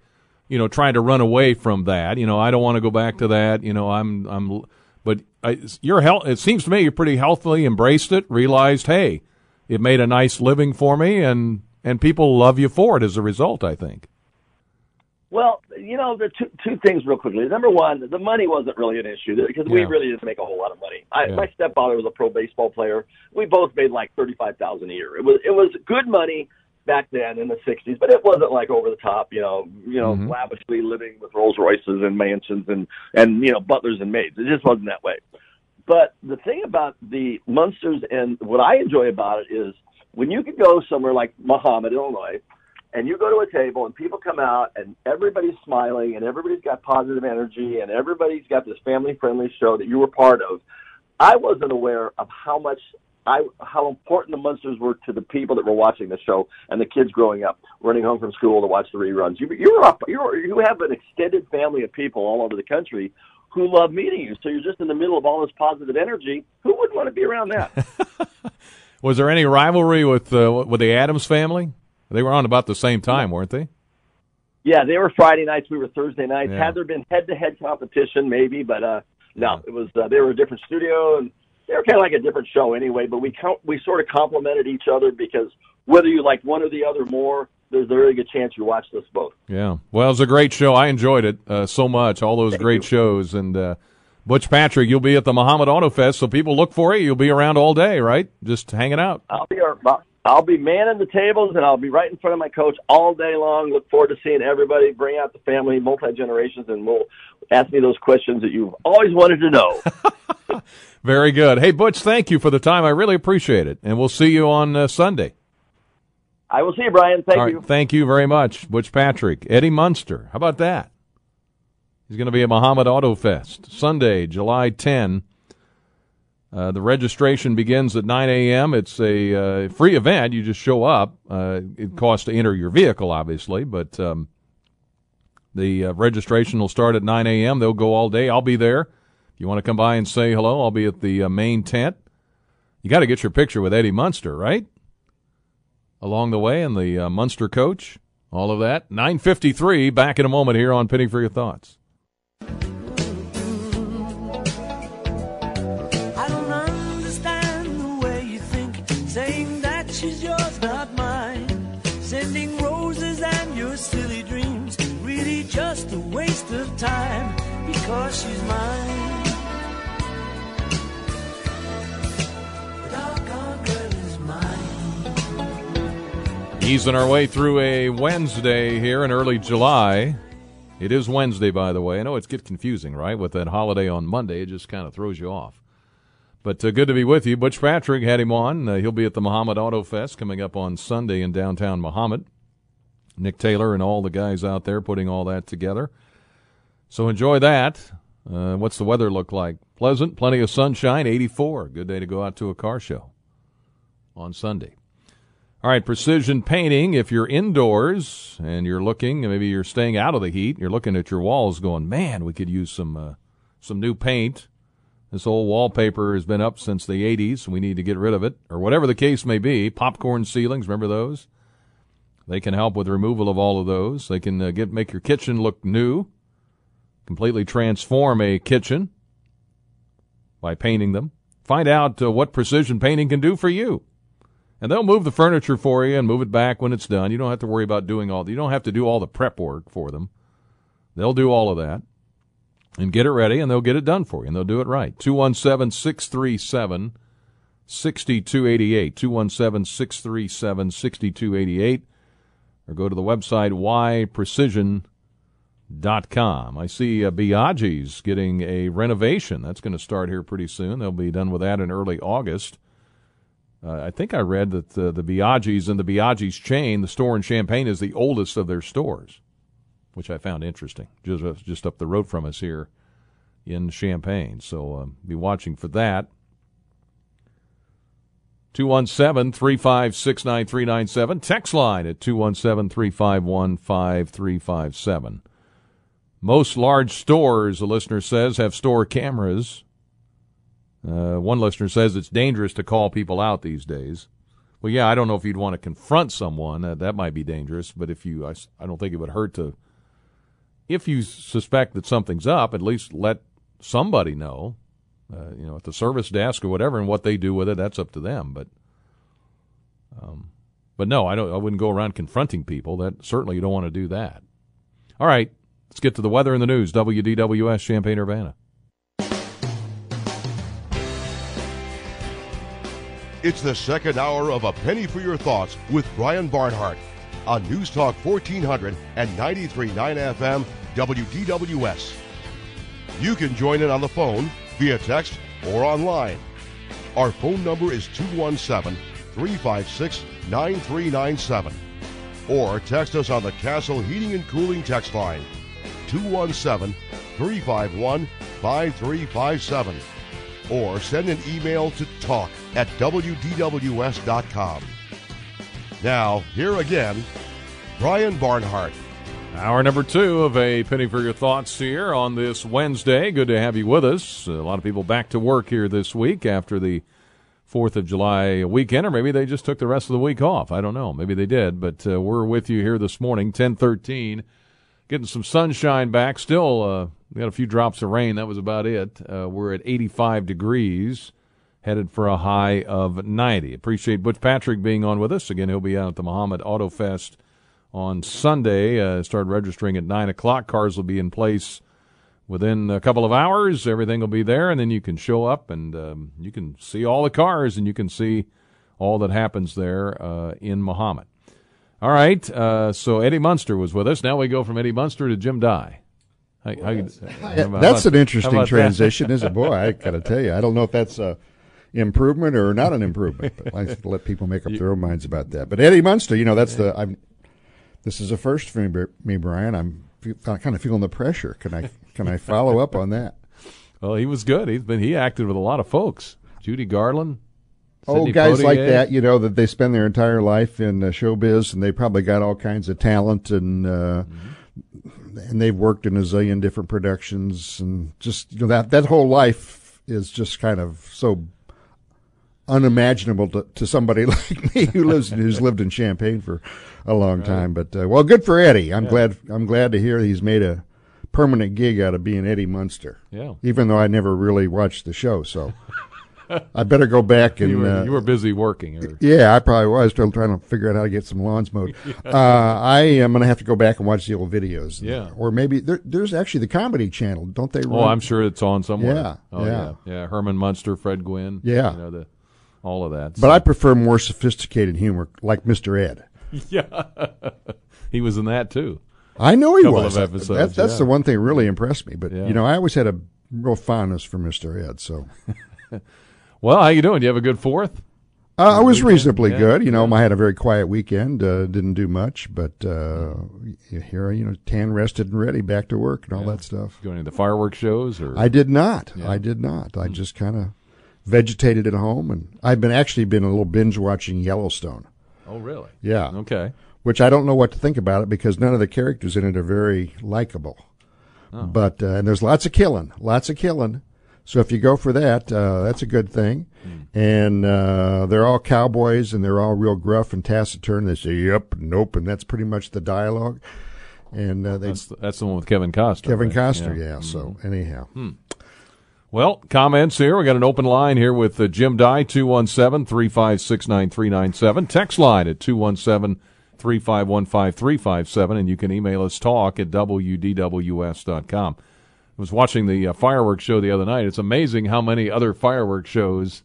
you know, trying to run away from that. You know, I don't want to go back to that. You know, I'm I'm, but I, you're health. It seems to me you're pretty healthily embraced it, realized, hey, it made a nice living for me, and and people love you for it as a result. I think. Well, you know, the two two things real quickly. Number one, the money wasn't really an issue because we Yeah. really didn't make a whole lot of money. I, Yeah. My stepfather was a pro baseball player. We both made like thirty five thousand a year. It was it was good money back then in the '60s, but it wasn't like over the top, you know, you know, Mhm. lavishly living with Rolls Royces and mansions and and you know butlers and maids. It just wasn't that way. But the thing about the Munsters and what I enjoy about it is when you could go somewhere like Mahomet, Illinois, and you go to a table and people come out and everybody's smiling and everybody's got positive energy and everybody's got this family friendly show that you were part of. I wasn't aware of how much I how important the Munsters were to the people that were watching the show and the kids growing up, running home from school to watch the reruns. You you're up you're you have an extended family of people all over the country who love meeting you. So you're just in the middle of all this positive energy. Who wouldn't want to be around that? Was there any rivalry with uh, with the Addams family? They were on about the same time, weren't they? Yeah, they were Friday nights. We were Thursday nights. Yeah. Had there been head-to-head competition, maybe, but uh, no, it was. Uh, they were a different studio, and they were kind of like a different show anyway. But we count, we sort of complemented each other because whether you like one or the other more, there's a very good chance you watched us both. Yeah. Well, it was a great show. I enjoyed it uh, so much. All those great shows. And uh, Butch Patrick, you'll be at the Mahomet Auto Fest, so people look for you. You'll be around all day, right? Just hanging out. I'll be our, I'll be manning the tables, and I'll be right in front of my coach all day long. Look forward to seeing everybody. Bring out the family, multi generations, and we'll ask me those questions that you've always wanted to know. Very good. Hey, Butch, thank you for the time. I really appreciate it. And we'll see you on uh, Sunday. I will see you, Brian. Thank right, you. Thank you very much, Butch Patrick. Eddie Munster. How about that? He's going to be at Mahomet Auto Fest Sunday, July 10. Uh, the registration begins at 9 a.m. It's a uh, free event. You just show up. Uh, it costs to enter your vehicle, obviously, but um, the uh, registration will start at 9 a.m. They'll go all day. I'll be there. If you want to come by and say hello, I'll be at the uh, main tent. You got to get your picture with Eddie Munster, right? Along the way, and the Munster coach, all of that. 9:53. Back in a moment here on Penny for Your Thoughts. Easing our way through a Wednesday here in early July. It is Wednesday, by the way. I know it's get confusing, right? With that holiday on Monday, it just kind of throws you off. But uh, good to be with you. Butch Patrick had him on. Uh, he'll be at the Mahomet Auto Fest coming up on Sunday in downtown Mahomet. Nick Taylor and all the guys out there putting all that together. So enjoy that. Uh, what's the weather look like? Pleasant, plenty of sunshine, 84. Good day to go out to a car show on Sunday. All right, precision painting. If you're indoors and you're looking, maybe you're staying out of the heat, you're looking at your walls going, man, we could use some uh, some new paint. This old wallpaper has been up since the 80s. We need to get rid of it, or whatever the case may be. Popcorn ceilings, remember those? They can help with removal of all of those. They can uh, get make your kitchen look new, completely transform a kitchen by painting them. Find out uh, what precision painting can do for you. And they'll move the furniture for you and move it back when it's done. You don't have to worry about doing all. You don't have to do all the prep work for them. They'll do all of that and get it ready, and they'll get it done for you, and they'll do it right. 217 637 6288. 217 637 6288. Or go to the website yprecision.com. I see uh, Biaggi's getting a renovation. That's going to start here pretty soon. They'll be done with that in early August. Uh, I think I read that uh, the Biaggi's and the Biaggi's chain, the store in Champaign, is the oldest of their stores, which I found interesting. Just uh, just up the road from us here in Champaign, so um, be watching for that. 217-356-9397. Text line at 217-351-5357. Most large stores, a listener says, have store cameras. Uh, one listener says it's dangerous to call people out these days. Well, yeah, I don't know if you'd want to confront someone. Uh, that might be dangerous. But if you, I don't think it would hurt to, if you suspect that something's up, at least let somebody know, uh, you know, at the service desk or whatever, and what they do with it, that's up to them. But, um, but no, I don't. I wouldn't go around confronting people. That certainly you don't want to do that. All right, let's get to the weather and the news. WDWS Champaign Urbana. It's the second hour of A Penny for Your Thoughts with Brian Barnhart on News Talk 1400 and 93.9 FM WDWS. You can join in on the phone, via text, or online. Our phone number is 217 356 9397. Or text us on the Castle Heating and Cooling text line 217 351 5357. Or send an email to talk at WDWS.com. Now, here again, Brian Barnhart. Hour number two of a penny for your thoughts here on this Wednesday. Good to have you with us. A lot of people back to work here this week after the Fourth of July weekend, or maybe they just took the rest of the week off. I don't know. Maybe they did, but uh, we're with you here this morning, ten thirteen, getting some sunshine back. Still, uh, we got a few drops of rain. That was about it. Uh, we're at eighty five degrees, headed for a high of ninety. Appreciate Butch Patrick being on with us again. He'll be out at the Mahomet Auto Fest on Sunday. Uh, start registering at nine o'clock. Cars will be in place within a couple of hours. Everything will be there, and then you can show up and um, you can see all the cars and you can see all that happens there uh, in Mahomet. All right, uh, so Eddie Munster was with us. Now we go from Eddie Munster to Jim Dey. How, how, how that's an interesting transition, isn't it? Boy, I got to tell you, I don't know if that's a improvement or not an improvement, but I let people make up their own minds about that. But Eddie Munster, you know, that's the I'm. This is a first for me, Brian. I'm kind of feeling the pressure. Can I can I follow up on that? Well, he was good. He's been he acted with a lot of folks. Judy Garland. Oh, guys Poitier. like that, you know, that they spend their entire life in uh, showbiz and they probably got all kinds of talent and uh, mm-hmm. and they've worked in a zillion different productions and just you know that that whole life is just kind of so unimaginable to, to somebody like me who lives who's lived in Champaign for a long right. time. But uh, well, good for Eddie. I'm yeah. glad I'm glad to hear he's made a permanent gig out of being Eddie Munster. Yeah. Even though I never really watched the show, so I better go back and you were, uh, you were busy working. Or... Yeah, I probably was still trying to figure out how to get some lawns mowed. uh, I am going to have to go back and watch the old videos. Yeah. Or maybe there, there's actually the Comedy Channel, don't they? Run? Oh, I'm sure it's on somewhere. Yeah. Oh, yeah. yeah. Yeah. Herman Munster, Fred Gwynne. Yeah. You know, the, all of that. So. But I prefer more sophisticated humor, like Mr. Ed. Yeah. he was in that too. I know he Couple was. Of episodes, that, that's yeah. the one thing that really impressed me. But Yeah. you know, I always had a real fondness for Mr. Ed. So Well, how you doing? Do you have a good fourth? uh, I was Weekend? reasonably Yeah, good. You know. I had a very quiet weekend. Uh, didn't do much, but uh, here, you know, tan, rested, and ready, back to work and all that stuff. Going to the fireworks shows or I did not. I did not. I just kind of vegetated at home, and I've been actually been a little binge watching Yellowstone. Oh, really? Yeah, Okay. which I don't know what to think about it because none of the characters in it are very likable. Oh. But uh, and there's lots of killing, lots of killing. So if you go for that, uh, that's a good thing. Hmm. And uh, they're all cowboys, and they're all real gruff and taciturn. They say "yep," "nope," and that's pretty much the dialogue. And uh, they That's the, that's the one with Kevin Costner. Kevin right? Costner, yeah. So Mm-hmm. anyhow, Well, comments here. We got an open line here with uh, Jim Dey, 217 356 9397. Text line at 217 351 5357. And you can email us talk at WDWS.com. I was watching the uh, fireworks show the other night. It's amazing how many other fireworks shows,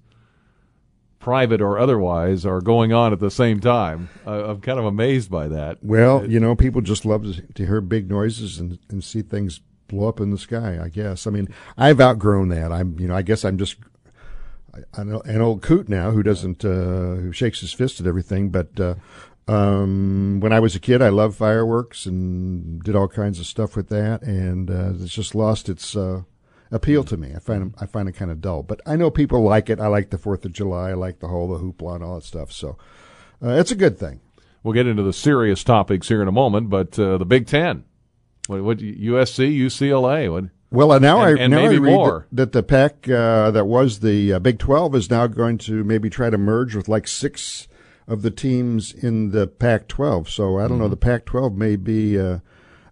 private or otherwise, are going on at the same time. Uh, I'm kind of amazed by that. Well, you know, people just love to, to hear big noises and, and see things blow up in the sky. I guess. I mean, I've outgrown that. I'm, you know, I guess I'm just an old coot now who doesn't uh, who shakes his fist at everything. But uh, um, when I was a kid, I loved fireworks and did all kinds of stuff with that, and uh, it's just lost its. Uh, Appeal to me. I find I find it kind of dull, but I know people like it. I like the Fourth of July. I like the whole the hoopla and all that stuff. So uh, it's a good thing. We'll get into the serious topics here in a moment, but uh, the Big Ten, what, what USC, UCLA, what? Well, uh, now And- I and now I maybe read more. That, that the Pac uh, that was the uh, Big Twelve is now going to maybe try to merge with like six of the teams in the Pac twelve. So I don't know. Mm-hmm. The Pac twelve may be uh,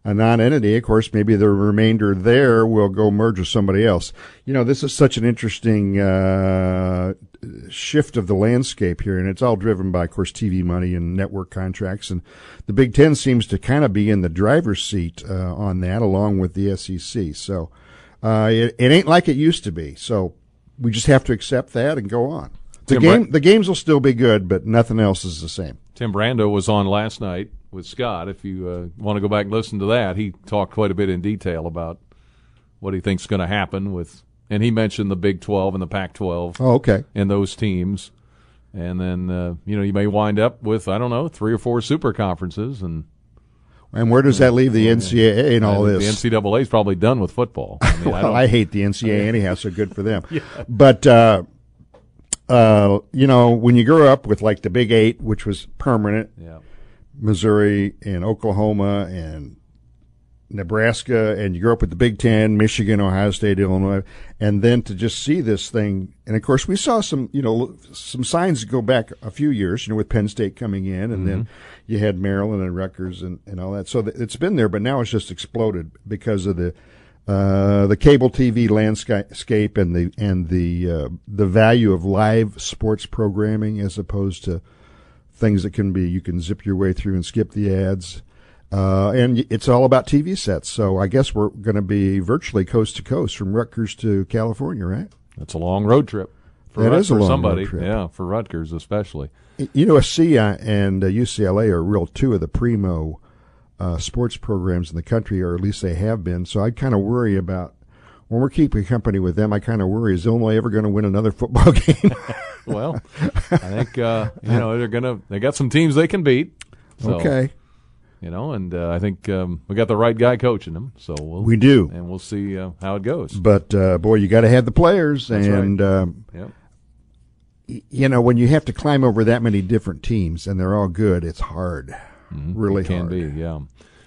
a non-entity. Of course, maybe the remainder there will go merge with somebody else. You know, this is such an interesting uh, shift of the landscape here, and it's all driven by, of course, TV money and network contracts. And the Big Ten seems to kind of be in the driver's seat uh, on that, along with the SEC. So uh, it, it ain't like it used to be. So we just have to accept that and go on. The Tim game, Bra- the games will still be good, but nothing else is the same. Tim Brando was on last night with Scott. If you uh, want to go back and listen to that, he talked quite a bit in detail about what he thinks is going to happen with, and he mentioned the Big 12 and the Pac 12 Oh, okay. and those teams. And then, uh, you know, you may wind up with, I don't know, three or four super conferences. And And where does that leave the NCAA in all this? The NCAA is probably done with football. I mean, well, don't, I, hate the NCAA anyhow, so good for them. But uh, uh, you know, when you grew up with like the Big Eight, which was permanent, yeah. Missouri and Oklahoma and Nebraska, and you grew up with the Big Ten, Michigan, Ohio State, Illinois, and then to just see this thing, and of course we saw some, you know, some signs go back a few years, you know, with Penn State coming in, and then you had Maryland and Rutgers and, and all that. So th- it's been there, but now it's just exploded because of the uh, the cable TV landscape and the and the uh, the value of live sports programming as opposed to things that can be you can zip your way through and skip the ads. Uh, and it's all about TV sets. So I guess we're going to be virtually coast to coast from Rutgers to California, right? That's a long road trip. For That Rut- is a long somebody. road trip. Yeah, for Rutgers especially. USC and uh, UCLA are real two of the primo uh, sports programs in the country, or at least they have been. So I kind of worry about when we're keeping company with them. I kind of worry: is Illinois ever going to win another football game? Well, I think uh, you know they're gonna. They got some teams they can beat. So, okay, You know, and uh, I think um, we got the right guy coaching them. So we'll, we do. and we'll see uh, how it goes. But uh, boy, you got to have the players, That's right. and um, Yep. y- you know when you have to climb over that many different teams and they're all good, it's hard, really Mm-hmm. Can hard. be, yeah.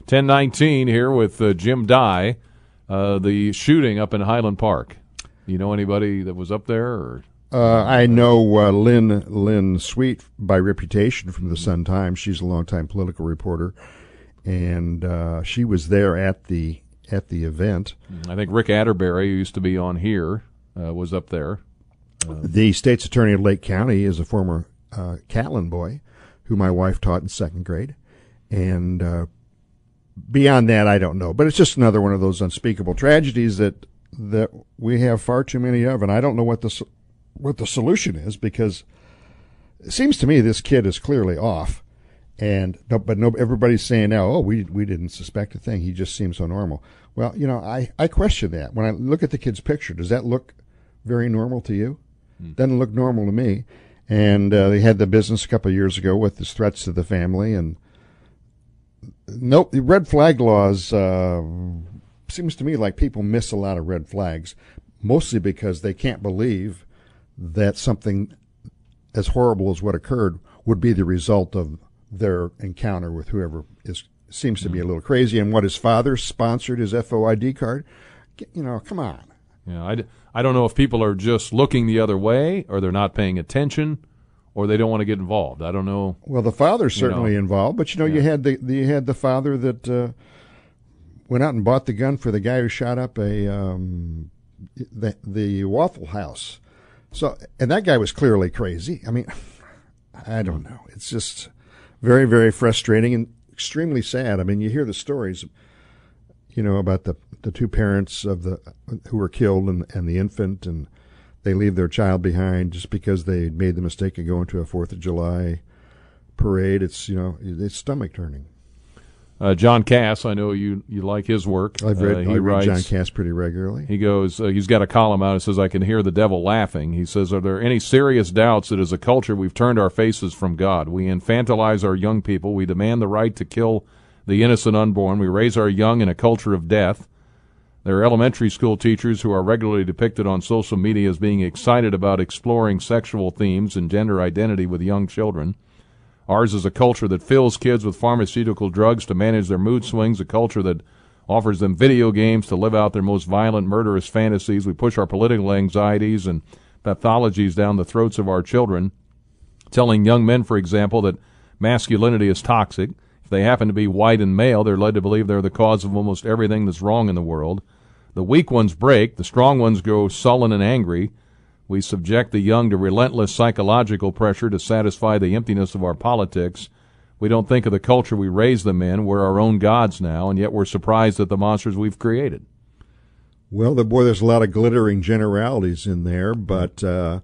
Ten nineteen here with uh, Jim Dey, uh, the shooting up in Highland Park. You know anybody that was up there? Or Uh, I know uh, Lynn Lynn Sweet by reputation from the Sun Times. She's a longtime political reporter, and uh, she was there at the at the event. I think Rick Atterbury, who used to be on here, uh, was up there. The state's attorney of Lake County is a former uh, Catlin boy, who my wife taught in second grade, and uh, beyond that, I don't know. But it's just another one of those unspeakable tragedies that that we have far too many of, and I don't know what the what the solution is because it seems to me this kid is clearly off, and no, but no, everybody's saying now, oh, we we didn't suspect a thing. He just seems so normal. Well, you know, I I question that when I look at the kid's picture. Does that look very normal to you? Doesn't look normal to me. And uh, they had the business a couple of years ago with his threats to the family, and nope, the red flag laws uh, seems to me like people miss a lot of red flags, mostly because they can't believe that something as horrible as what occurred would be the result of their encounter with whoever is seems to be a little crazy. And what his father sponsored his FOID card, you know, come on. Yeah, I, I don't know if people are just looking the other way, or they're not paying attention, or they don't want to get involved. I don't know. Well, the father's You know. certainly involved, but you know, you had the, the you had the father that uh, went out and bought the gun for the guy who shot up a um, the the Waffle House. So, and that guy was clearly crazy. I mean, I don't know. It's just very, very frustrating and extremely sad. I mean, you hear the stories, you know, about the the two parents of the who were killed and and the infant, and they leave their child behind just because they made the mistake of going to a Fourth of July parade. It's you know, it's stomach turning. Uh, John Kass, I know you you like his work. I've read, Uh, I he read writes, John Kass pretty regularly. He goes. Uh, he's got a column out. It says, "I can hear the devil laughing." He says, "Are there any serious doubts that as a culture we've turned our faces from God? We infantilize our young people. We demand the right to kill the innocent unborn. We raise our young in a culture of death. There are elementary school teachers who are regularly depicted on social media as being excited about exploring sexual themes and gender identity with young children." Ours is a culture that fills kids with pharmaceutical drugs to manage their mood swings, a culture that offers them video games to live out their most violent, murderous fantasies. We push our political anxieties and pathologies down the throats of our children, telling young men, for example, that masculinity is toxic. If they happen to be white and male, they're led to believe they're the cause of almost everything that's wrong in the world. The weak ones break, the strong ones grow sullen and angry. We subject the young to relentless psychological pressure to satisfy the emptiness of our politics. We don't think of the culture we raise them in. We're our own gods now, and yet we're surprised at the monsters we've created. Well, the boy, there's a lot of glittering generalities in there, but uh,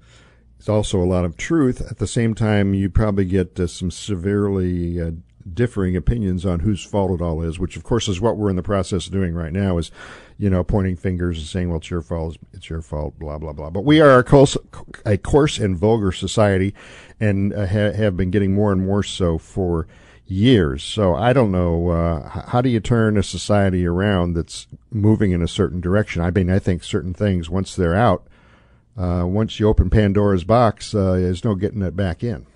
is also a lot of truth. At the same time, you probably get uh, some severely uh, differing opinions on whose fault it all is, which of course is what we're in the process of doing right now. Is you know pointing fingers and saying, "Well, it's your fault. It's your fault." Blah blah blah. But we are a coarse, a coarse and vulgar society, and uh, ha- have been getting more and more so for years. So I don't know uh, how do you turn a society around that's moving in a certain direction. I mean, I think certain things once they're out, uh, once you open Pandora's box, uh, there's no getting it back in.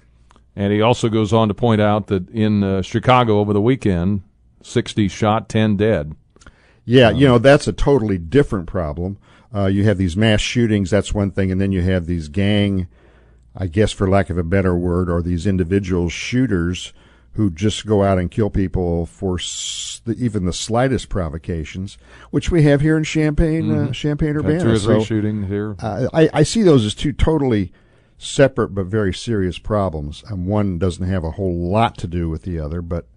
And he also goes on to point out that in uh, Chicago over the weekend, 60 shot, 10 dead. Yeah, you know that's a totally different problem. Uh, you have these mass shootings, that's one thing, and then you have these gang, I guess for lack of a better word, or these individual shooters who just go out and kill people for s- the, even the slightest provocations, which we have here in Champaign, uh, Mhm. Champaign Had Urbana. two or three So, shootings here. uh, I, I see those as two totally separate but very serious problems. And one doesn't have a whole lot to do with the other, but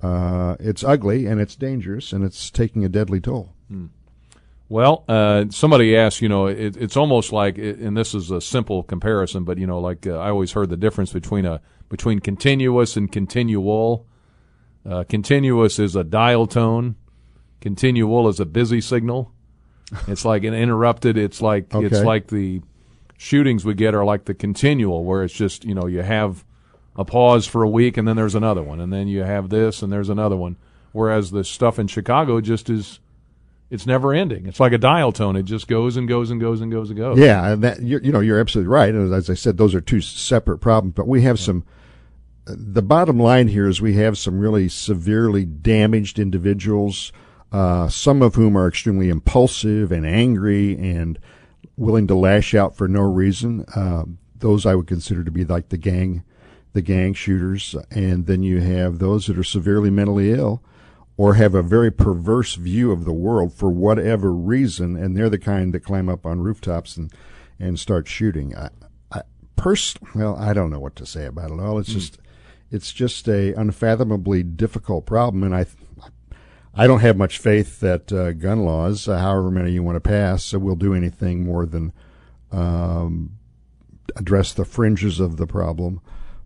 uh, it's ugly and it's dangerous and it's taking a deadly toll. Well, uh, somebody asked, you know, it, it's almost like, and this is a simple comparison, but you know, like uh, I always heard the difference between a between continuous and continual. Uh, continuous is a dial tone. Continual is a busy signal. It's like an interrupted. It's like it's like the shootings we get are like the continual, where it's just you know you have a pause for a week and then there's another one, and then you have this and there's another one. Whereas the stuff in Chicago just is it's never ending. It's like a dial tone. It just goes and goes and goes and goes and goes. Yeah, and that you're, you know you're absolutely right. And as I said, those are two separate problems. But we have some. The bottom line here is we have some really severely damaged individuals, uh, some of whom are extremely impulsive and angry and willing to lash out for no reason. Uh, those I would consider to be like the gang, the gang shooters, and then you have those that are severely mentally ill or have a very perverse view of the world for whatever reason, and they're the kind that climb up on rooftops and and start shooting. I, I pers- well, I don't know what to say about it all. It's just it's just a unfathomably difficult problem, and I. I don't have much faith that uh, gun laws, uh, however many you want to pass, uh, will do anything more than um, address the fringes of the problem.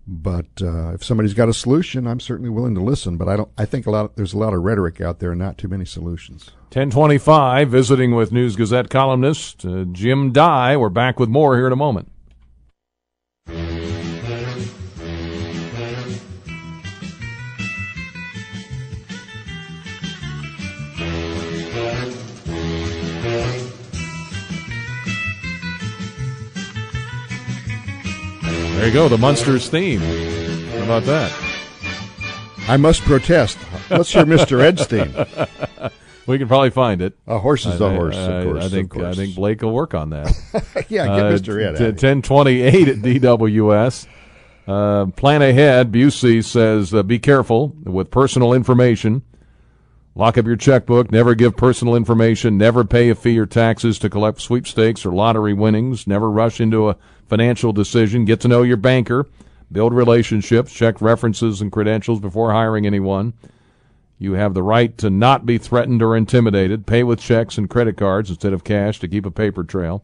But uh, if somebody's got a solution, I'm certainly willing to listen. But I don't. I think a lot. There's a lot of rhetoric out there, and not too many solutions. 1025, visiting with News Gazette columnist uh, Jim Dey. We're back with more here in a moment. There you go, the Munsters theme. How about that? I must protest. Let's hear Mr. Ed's theme. We can probably find it. A horse is I- a horse, I, of course. I think. I think Blake will work on that. yeah, get Mr. Ed. twenty eight at DWS. Uh, plan ahead. Busey says, uh, be careful with personal information. Lock up your checkbook. Never give personal information. Never pay a fee or taxes to collect sweepstakes or lottery winnings. Never rush into a financial decision. Get to know your banker. Build relationships. Check references and credentials before hiring anyone. You have the right to not be threatened or intimidated. Pay with checks and credit cards instead of cash to keep a paper trail.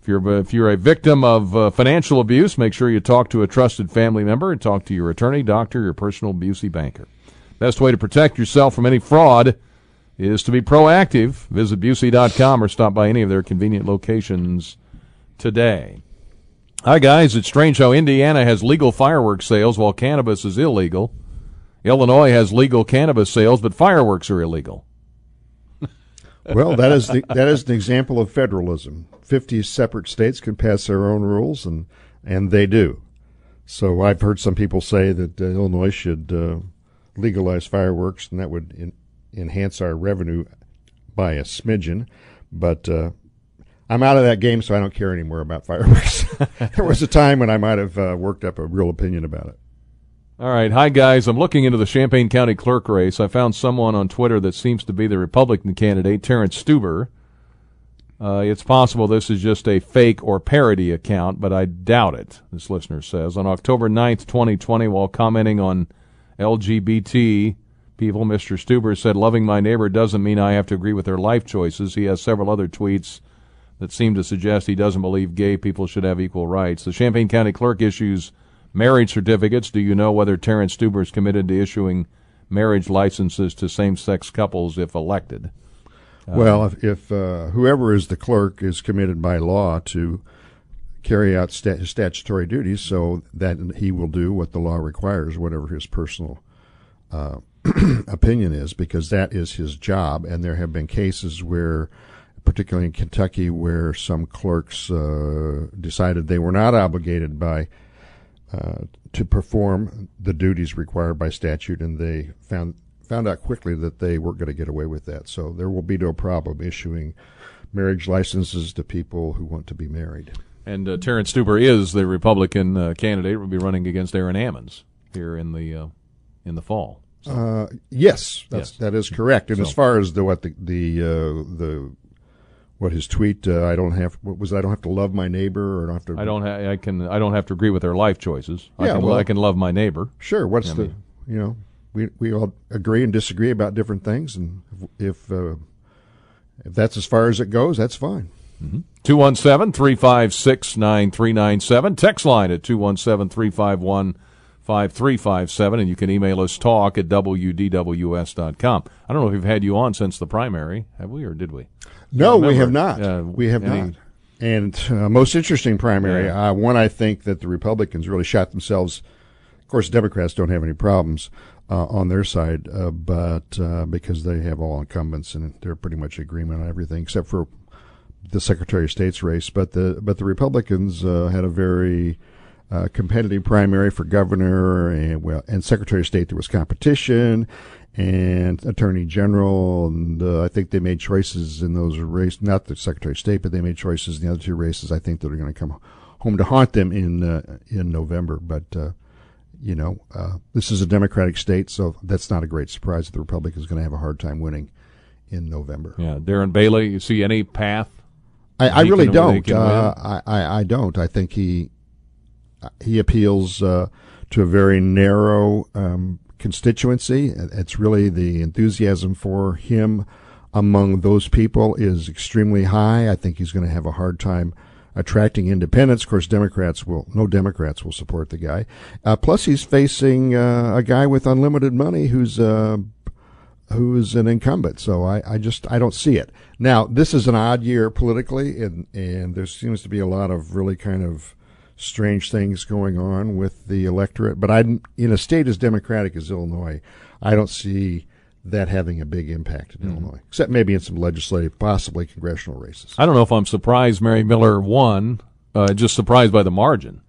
If you're if you're a victim of uh, financial abuse, make sure you talk to a trusted family member and talk to your attorney, doctor, your personal abusey banker. Best way to protect yourself from any fraud is to be proactive. Visit Busey.com or stop by any of their convenient locations today. Hi guys, it's strange how Indiana has legal fireworks sales while cannabis is illegal. Illinois has legal cannabis sales, but fireworks are illegal. well, that is the, that is an example of federalism. Fifty separate states can pass their own rules, and and they do. So I've heard some people say that uh, Illinois should uh, legalize fireworks, and that would in, enhance our revenue by a smidgen. But uh, I'm out of that game, so I don't care anymore about fireworks. there was a time when I might have uh, worked up a real opinion about it. All right. Hi, guys. I'm looking into the Champaign County clerk race. I found someone on Twitter that seems to be the Republican candidate, Terrence Stuber. Uh, it's possible this is just a fake or parody account, but I doubt it, this listener says. On October 9th, 2020, while commenting on LGBT people, Mr. Stuber said, Loving my neighbor doesn't mean I have to agree with their life choices. He has several other tweets that seem to suggest he doesn't believe gay people should have equal rights. The Champaign County Clerk issues marriage certificates. Do you know whether Terrence Stuber is committed to issuing marriage licenses to same-sex couples if elected? Well, if, if uh, whoever is the clerk is committed by law to carry out stat- statutory duties, so that he will do what the law requires, whatever his personal uh, opinion is, because that is his job. And there have been cases where, particularly in Kentucky, where some clerks uh, decided they were not obligated by uh, to perform the duties required by statute, and they found found out quickly that they weren't going to get away with that. So there will be no problem issuing marriage licenses to people who want to be married. And uh, Terrence Stuber is the Republican uh, candidate. Will be running against Aaron Ammons here in the uh, in the fall. So. Uh, yes, that's, Yes. that is correct. And So- as far as the what the the uh, the what his tweet, uh, I don't have what was? I don't have to love my neighbor, or I don't have to. I don't. Ha- I can. I don't have to agree with their life choices. I Yeah, can. well- I can love my neighbor. Sure. What's I the mean- you know we we all agree and disagree about different things, and if uh, if that's as far as it goes, that's fine. 217 356 9397. Text line at 217 351 5357. And you can email us talk at WDWS.com. I don't know if we've had you on since the primary, have we, or did we? No, we have not. Uh, we have any- not. And uh, most interesting primary, Yeah. uh, one I think that the Republicans really shot themselves. Of course, Democrats don't have any problems uh, on their side, uh, but uh, because they have all incumbents and they're pretty much agreement on everything except for the Secretary of State's race. But the but the Republicans uh, had a very uh, competitive primary for governor and well and Secretary of State. There was competition and Attorney General, and uh, I think they made choices in those races. Not the Secretary of State, but they made choices in the other two races. I think that are going to come home to haunt them in uh, in November. But uh, you know, uh, this is a Democratic state, so that's not a great surprise that the Republicans going to have a hard time winning in November. Yeah, Darren Bailey, you see any path? I, I really don't. Uh. I, I, I don't. I think he he appeals uh, to a very narrow um, constituency. It's really the enthusiasm for him among those people is extremely high. I think he's going to have a hard time attracting independents. Of course, Democrats will no Democrats will support the guy. Uh, plus, he's facing uh, a guy with unlimited money who's uh, who's an incumbent. So I, I just I don't see it. Now this is an odd year politically, and and there seems to be a lot of really kind of strange things going on with the electorate. But I in a state as democratic as Illinois, I don't see that having a big impact in Illinois, except maybe in some legislative, possibly congressional races. I don't know if I'm surprised Mary Miller won, uh, just surprised by the margin.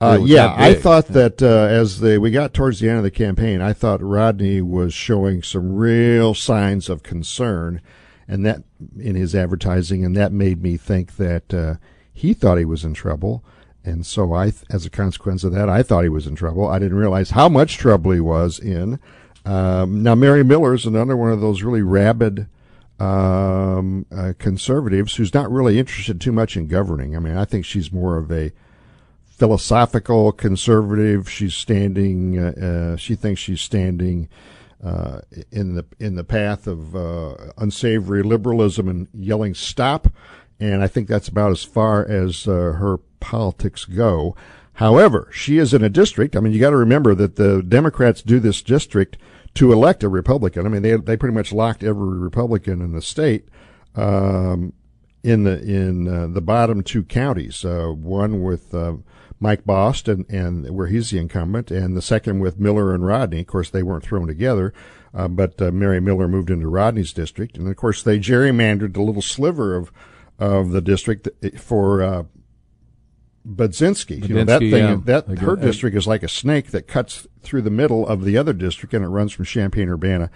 Uh, yeah, I thought that uh, as the we got towards the end of the campaign, I thought Rodney was showing some real signs of concern, and that in his advertising, and that made me think that uh, he thought he was in trouble, and so I, as a consequence of that, I thought he was in trouble. I didn't realize how much trouble he was in. Um, now, Mary Miller is another one of those really rabid um, uh, conservatives who's not really interested too much in governing. I mean, I think she's more of a philosophical conservative. She's standing. Uh, uh, she thinks she's standing uh, in the in the path of uh, unsavory liberalism and yelling "stop." And I think that's about as far as uh, her politics go. However, she is in a district. I mean, you got to remember that the Democrats do this district to elect a Republican. I mean, they they pretty much locked every Republican in the state. Um, in the in uh, the bottom two counties, uh, one with uh, Mike Bost and, and where he's the incumbent, and the second with Miller and Rodney. Of course, they weren't thrown together, uh, but uh, Mary Miller moved into Rodney's district, and of course they gerrymandered a little sliver of of the district for uh, Budzinski. You know, that Budzinski, thing, yeah. that Again, her district is like a snake that cuts through the middle of the other district, and it runs from Champaign Urbana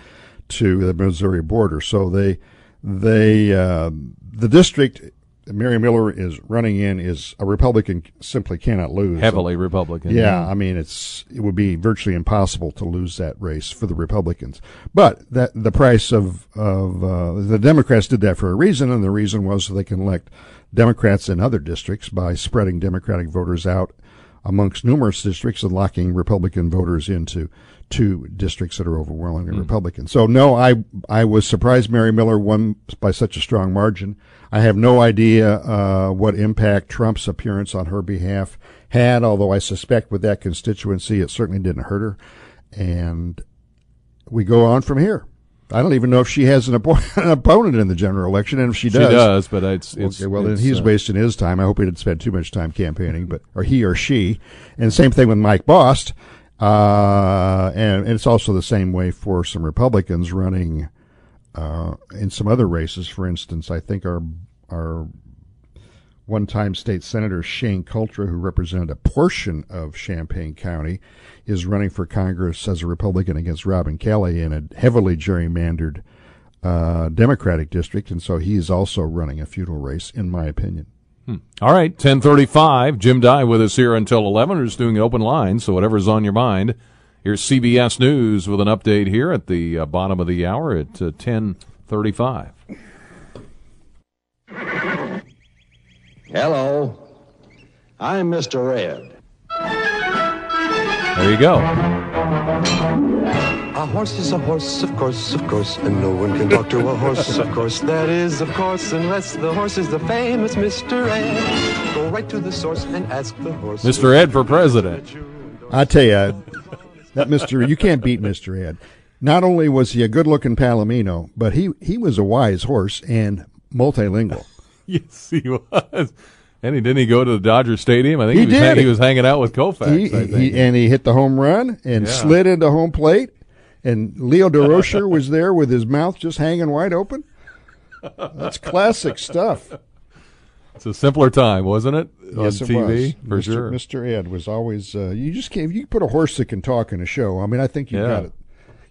to the Missouri border. So they they uh, the district Mary Miller is running in is a Republican simply cannot lose. Heavily Republican. Yeah, I mean it's it would be virtually impossible to lose that race for the Republicans. But that the price of of uh, the Democrats did that for a reason, and the reason was so they can elect Democrats in other districts by spreading Democratic voters out amongst numerous districts and locking Republican voters into two districts that are overwhelmingly Republican. So no, I I was surprised Mary Miller won by such a strong margin. I have no idea uh, what impact Trump's appearance on her behalf had, although I suspect with that constituency it certainly didn't hurt her. And we go on from here. I don't even know if she has an, an opponent in the general election, and if she does, She does, but it's, it's okay. Well, then he's uh, wasting his time. I hope he didn't spend too much time campaigning, but or he or she. And same thing with Mike Bost. Uh, and, and it's also the same way for some Republicans running uh, in some other races. For instance, I think our our one-time state senator Shane Cultra, who represented a portion of Champaign County, is running for Congress as a Republican against Robin Kelly in a heavily gerrymandered uh, Democratic district, and so he's also running a futile race, in my opinion. All right, 1035. Jim Dey with us here until 11. We're just doing an open line, so whatever's on your mind. Here's CBS News with an update here at the uh, bottom of the hour at uh, 1035. Hello. I'm Mr. Red. There you go. A horse is a horse, of course, of course, and no one can talk to a horse, of course. That is, of course, unless the horse is the famous Mr. Ed. Go right to the source and ask the horse. Mr. Ed for president. I tell you, that Mister, you can't beat Mister Ed. Not only was he a good-looking Palomino, but he he was a wise horse and multilingual. Yes, he was. And he didn't he go to the Dodger Stadium? I think He he, was, did. he was hanging out with Koufax. He, I think. he, and he hit the home run and Yeah. slid into home plate. And Leo Durocher was there with his mouth just hanging wide open. That's classic stuff. it's a simpler time, wasn't it? yes, on it TV, was. for Mr. sure. Mr. Ed was always. Uh, you just can't. You put a horse that can talk in a show. I mean, I think you Yeah. got it.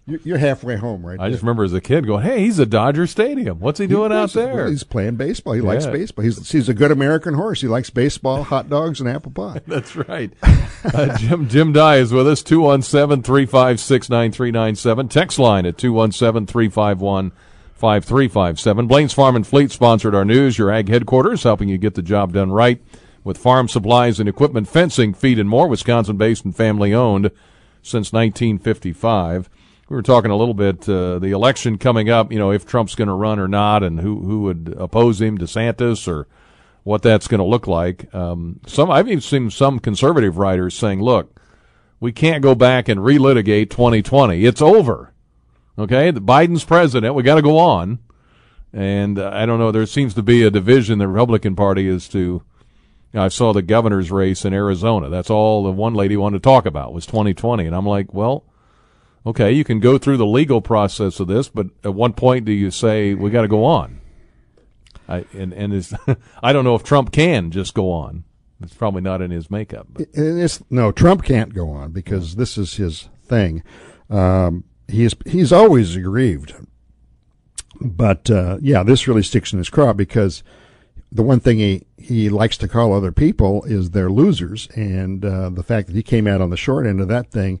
You're, halfway home, right? I just remember as a kid going, "Hey, he's at Dodger Stadium. What's he doing out there?" He's playing baseball. He likes baseball. He's he's a good American horse. He likes baseball, hot dogs, and apple pie. That's right. Uh, Jim Jim Dey is with us. 217-356-9397. Text line at 217-351-5357. Blaine's Farm and Fleet sponsored our news. Your ag headquarters helping you get the job done right with farm supplies and equipment, fencing, feed, and more. Wisconsin-based and family-owned since 1955. We were talking a little bit uh, the election coming up. You know, if Trump's going to run or not, and who who would oppose him, DeSantis or what that's going to look like. Um, some I've even seen some conservative writers saying, "Look, we can't go back and relitigate 2020. It's over. Okay, the Biden's president. We got to go on." And uh, I don't know. There seems to be a division. The Republican Party is to. I saw the governor's race in Arizona. That's all the one lady wanted to talk about was 2020, and I'm like, well, okay, you can go through the legal process of this, but at one point do you say we got to go on? I and and is I don't know if Trump can just go on. It's probably not in his makeup. But it's, no, Trump can't go on because this is his thing. Um, he's he's always aggrieved, but uh, yeah, this really sticks in his craw because the one thing he he likes to call other people is they're losers, and uh, the fact that he came out on the short end of that thing.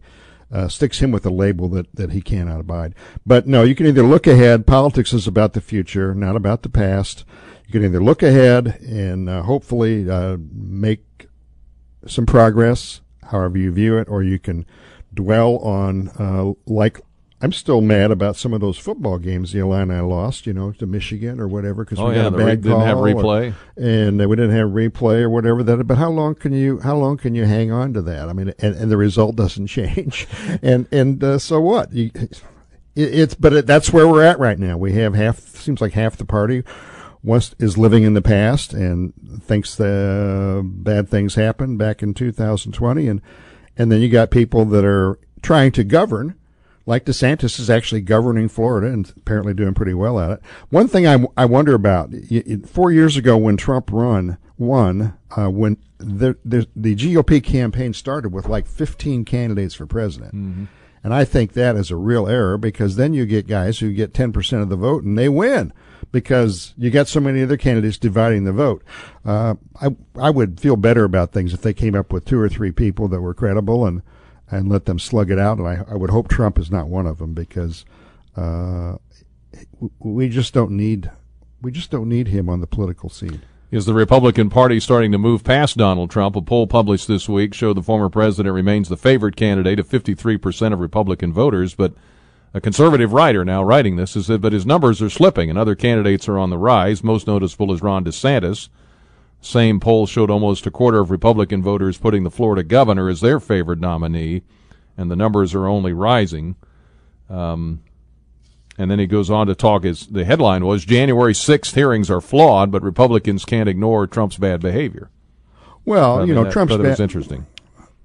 Uh, sticks him with a label that, that he cannot abide. But no, you can either look ahead. Politics is about the future, not about the past. You can either look ahead and uh, hopefully uh, make some progress, however you view it, or you can dwell on uh, like I'm still mad about some of those football games the Illini lost, you know, to Michigan or whatever because Oh, we yeah, got a bad re- didn't have call or- replay. and we didn't have replay or whatever that. But how long can you how long can you hang on to that? I mean, and, and the result doesn't change, and and uh, so what? You, it, it's but it, that's where we're at right now. We have half seems like half the party is living in the past and thinks the bad things happened back in 2020, and and then you got people that are trying to govern. Like DeSantis is actually governing Florida and apparently doing pretty well at it. One thing I, I wonder about four years ago when Trump run won, uh, when the, the the GOP campaign started with like 15 candidates for president, and I think that is a real error because then you get guys who get 10% of the vote and they win because you got so many other candidates dividing the vote. Uh, I I would feel better about things if they came up with two or three people that were credible and and let them slug it out. And I, I would hope Trump is not one of them because uh, we just don't need we just don't need him on the political scene. Is the Republican Party starting to move past Donald Trump? A poll published this week showed the former president remains the favorite candidate of 53% of Republican voters, but a conservative writer now writing this is that but his numbers are slipping and other candidates are on the rise. Most noticeable is Ron DeSantis. Same poll showed almost a quarter of Republican voters putting the Florida governor as their favored nominee, and the numbers are only rising. Um, and then he goes on to talk. His the headline was January sixth hearings are flawed, but Republicans can't ignore Trump's bad behavior. Well, I you know, that- Trump's thought it was bad- interesting.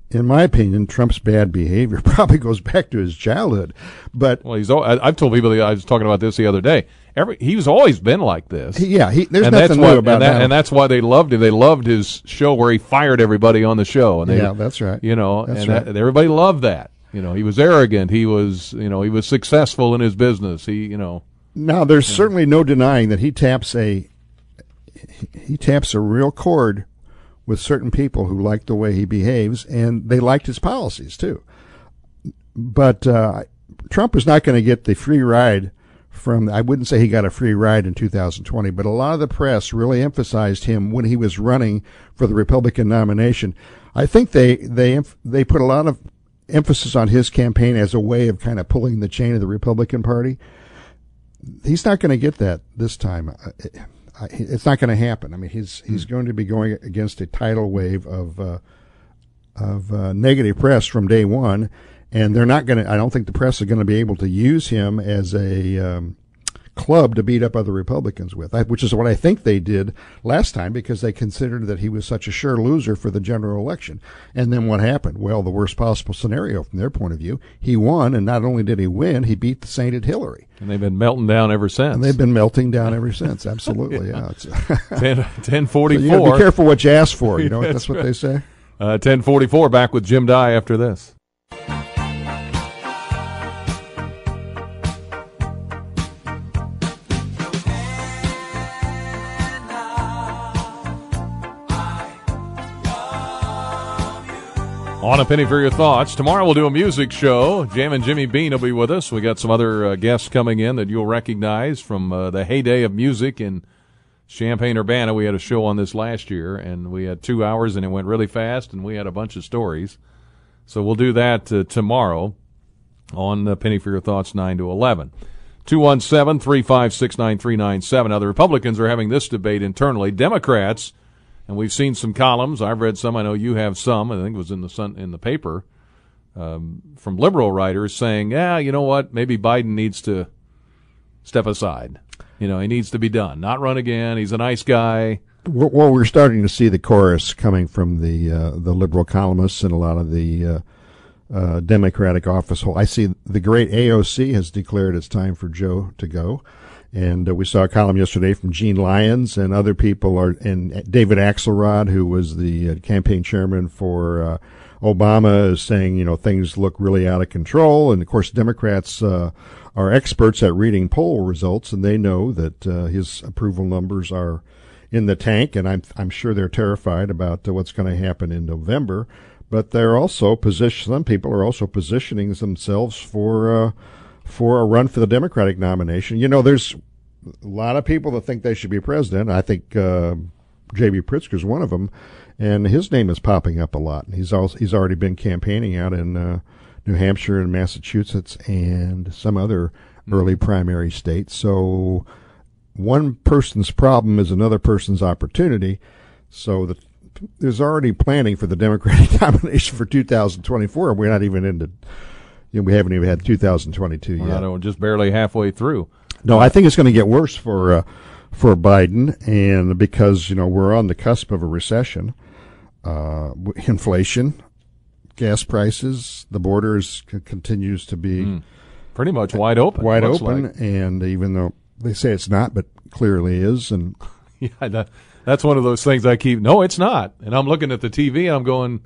In my opinion, Trump's bad behavior probably goes back to his childhood. But Well, he's. I've told people. I was talking about this the other day. Every he's always been like this. He- yeah, he- there's and nothing that's new about and, that, Donald. and that's why they loved him. They loved his show where he fired everybody on the show. And they, Yeah, that's right. You know, That's and right. that, everybody loved that. You know, he was arrogant. He was, you know, he was successful in his business. He, you know, Now, there's certainly no denying that he taps a he- he taps a real chord with certain people who like the way he behaves, and they liked his policies too. But uh, Trump is not going to get the free ride from. I wouldn't say he got a free ride in 2020, but a lot of the press really emphasized him when he was running for the Republican nomination. I think they they they put a lot of emphasis on his campaign as a way of kind of pulling the chain of the Republican Party he's not going to get that this time. It's not going to happen. I mean, he's he's going to be going against a tidal wave of uh, of uh, negative press from day one, and they're not going to. I don't think the press is going to be able to use him as a um, club to beat up other Republicans with, which is what I think they did last time because they considered that he was such a sure loser for the general election. And then what happened? Well, the worst possible scenario from their point of view, he won, and not only did he win, he beat the sainted Hillary. and they've been melting down ever since. And they've been melting down ever since. Absolutely, yeah. 10, 1044. So you be careful what you ask for. You know, that's, That's what right. they say. Uh, 1044 back with Jim Dey after this. On a penny for your thoughts. Tomorrow we'll do a music show. Jam and Jimmy Bean will be with us. We got some other uh, guests coming in that you'll recognize from uh, the heyday of music in Champaign Urbana. We had a show on this last year, and we had two hours, and it went really fast, and we had a bunch of stories. So we'll do that uh, tomorrow on uh, Penny for Your Thoughts, 9 to 11. 217 356 9397. Now, the Republicans are having this debate internally. Democrats, and we've seen some columns. I've read some. I know you have some. I think it was in the sun, in the paper um, from liberal writers saying, yeah, you know what? Maybe Biden needs to step aside. You know, he needs to be done. Not run again. He's a nice guy. Well, we're starting to see the chorus coming from the uh, the liberal columnists and a lot of the uh, uh, Democratic office. I see the great AOC has declared it's time for Joe to go, and uh, we saw a column yesterday from Gene Lyons and other people are and David Axelrod, who was the uh, campaign chairman for. Uh, Obama is saying, you know, things look really out of control, and of course, Democrats uh, are experts at reading poll results, and they know that uh, his approval numbers are in the tank, and I'm I'm sure they're terrified about uh, what's going to happen in November. But they're also position. Some people are also positioning themselves for for a run for the Democratic nomination. You know, there's a lot of people that think they should be president. I think uh, J.B. is one of them, and his name is popping up a lot. He's also he's already been campaigning out in uh, New Hampshire and Massachusetts and some other early primary states. So one person's problem is another person's opportunity. So the, there's already planning for the Democratic nomination for 2024. We're not even into, you know, we haven't even had 2022 We're yet. not- just barely halfway through. No, I think it's going to get worse for uh, for Biden, and because you know we're on the cusp of a recession, uh, inflation, gas prices, the borders c- continues to be Hmm. Pretty much wide open. wide open, like. and even though they say it's not, but clearly is, and Yeah, that, that's one of those things I keep. No, it's not. And I'm looking at the TV and I'm going,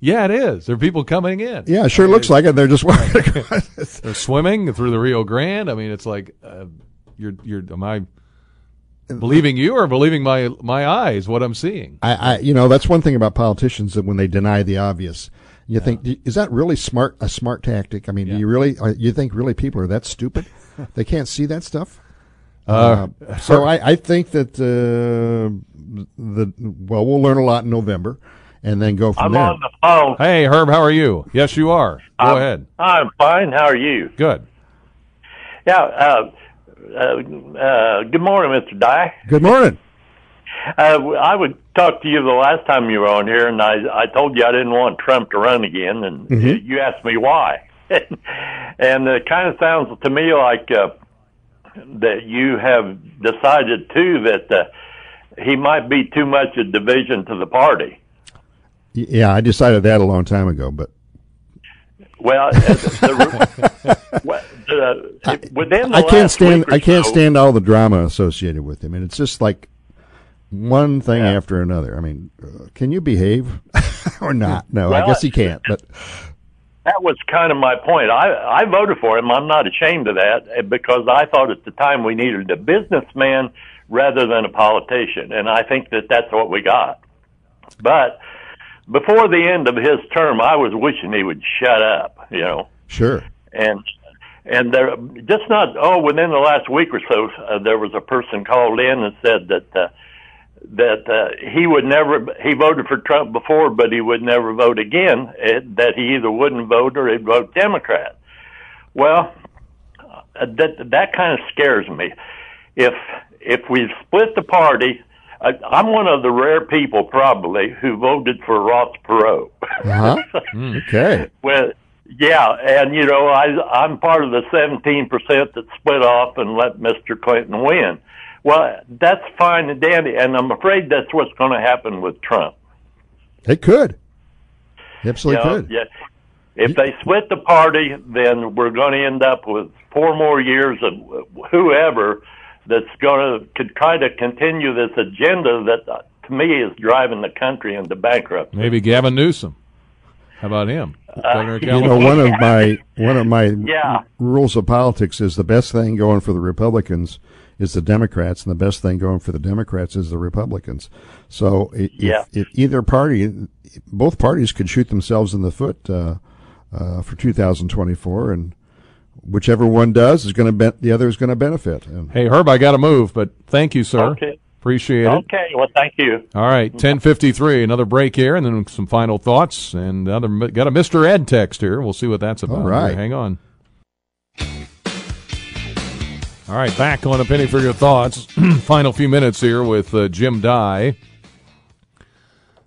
yeah, it is. There are people coming in. yeah, it sure looks like it. They're just They're swimming through the Rio Grande. I mean, it's like uh, you're you're. Am I believing you or believing my my eyes? What I'm seeing. I, I, you know, that's one thing about politicians that when they deny the obvious, you think, is that really smart? A smart tactic? I mean, do you really, are, you think really people are that stupid? they can't see that stuff? Uh, so I, I think that uh, the well, we'll learn a lot in November, and then go from I'm there. on the phone. Hey, Herb, how are you? Yes, you are. Go I'm- ahead. I'm fine. How are you? Good. Yeah. Uh, uh, uh, good morning, Mr. Dey. Good morning. Uh, I would talk to you the last time you were on here, and I, I told you I didn't want Trump to run again, and Mhm. you asked me why. and it kind of sounds to me like uh, that you have decided too that uh, he might be too much a division to the party. Yeah, I decided that a long time ago, but Well, uh, the, well, the, within the I can't stand I can't so- stand all the drama associated with him, and it's just like one thing after another. I mean, uh, can you behave or not? No, I guess he can't. But That was kind of my point. I I voted for him. I'm not ashamed of that eh, because I thought at the time we needed a businessman rather than a politician, and I think that that's what we got. But before the end of his term, I was wishing he would shut up. You know, sure, and and there just not oh within the last week or so, uh, there was a person called in and said that. Uh, that uh, he would never he voted for Trump before, but he would never vote again. It, that he either wouldn't vote or he'd vote Democrat. Well, uh, that that kind of scares me. If if we split the party, I, I'm one of the rare people probably who voted for Ross Perot. uh-huh. okay, Well, yeah, and you know, I I'm part of the 17 percent that split off and let Mr. Clinton win. Well, that's fine and dandy, and I'm afraid that's what's going to happen with Trump. it could, absolutely You know, could. yeah. If they split the party, then we're going to end up with four more years of whoever that's going to could try to continue this agenda that, uh, to me, is driving the country into bankruptcy. Maybe Gavin Newsom. How about him? Governor of You know, one of my one of my Yeah. rules of politics is the best thing going for the Republicans is the Democrats, and the best thing going for the Democrats is the Republicans. So, if, Yeah. if either party, both parties could shoot themselves in the foot uh, uh, for 2024, and whichever one does is going to be- the other is going to benefit. And Hey, Herb, I got to move, but thank you, sir. Okay. Appreciate it. Okay, well, thank you. All right, ten fifty three. Another break here, and then some final thoughts. And other got a Mister Ed text here. We'll see what that's about. All right. Hang on. All right, back on a penny for your thoughts. final few minutes here with uh, Jim Dey.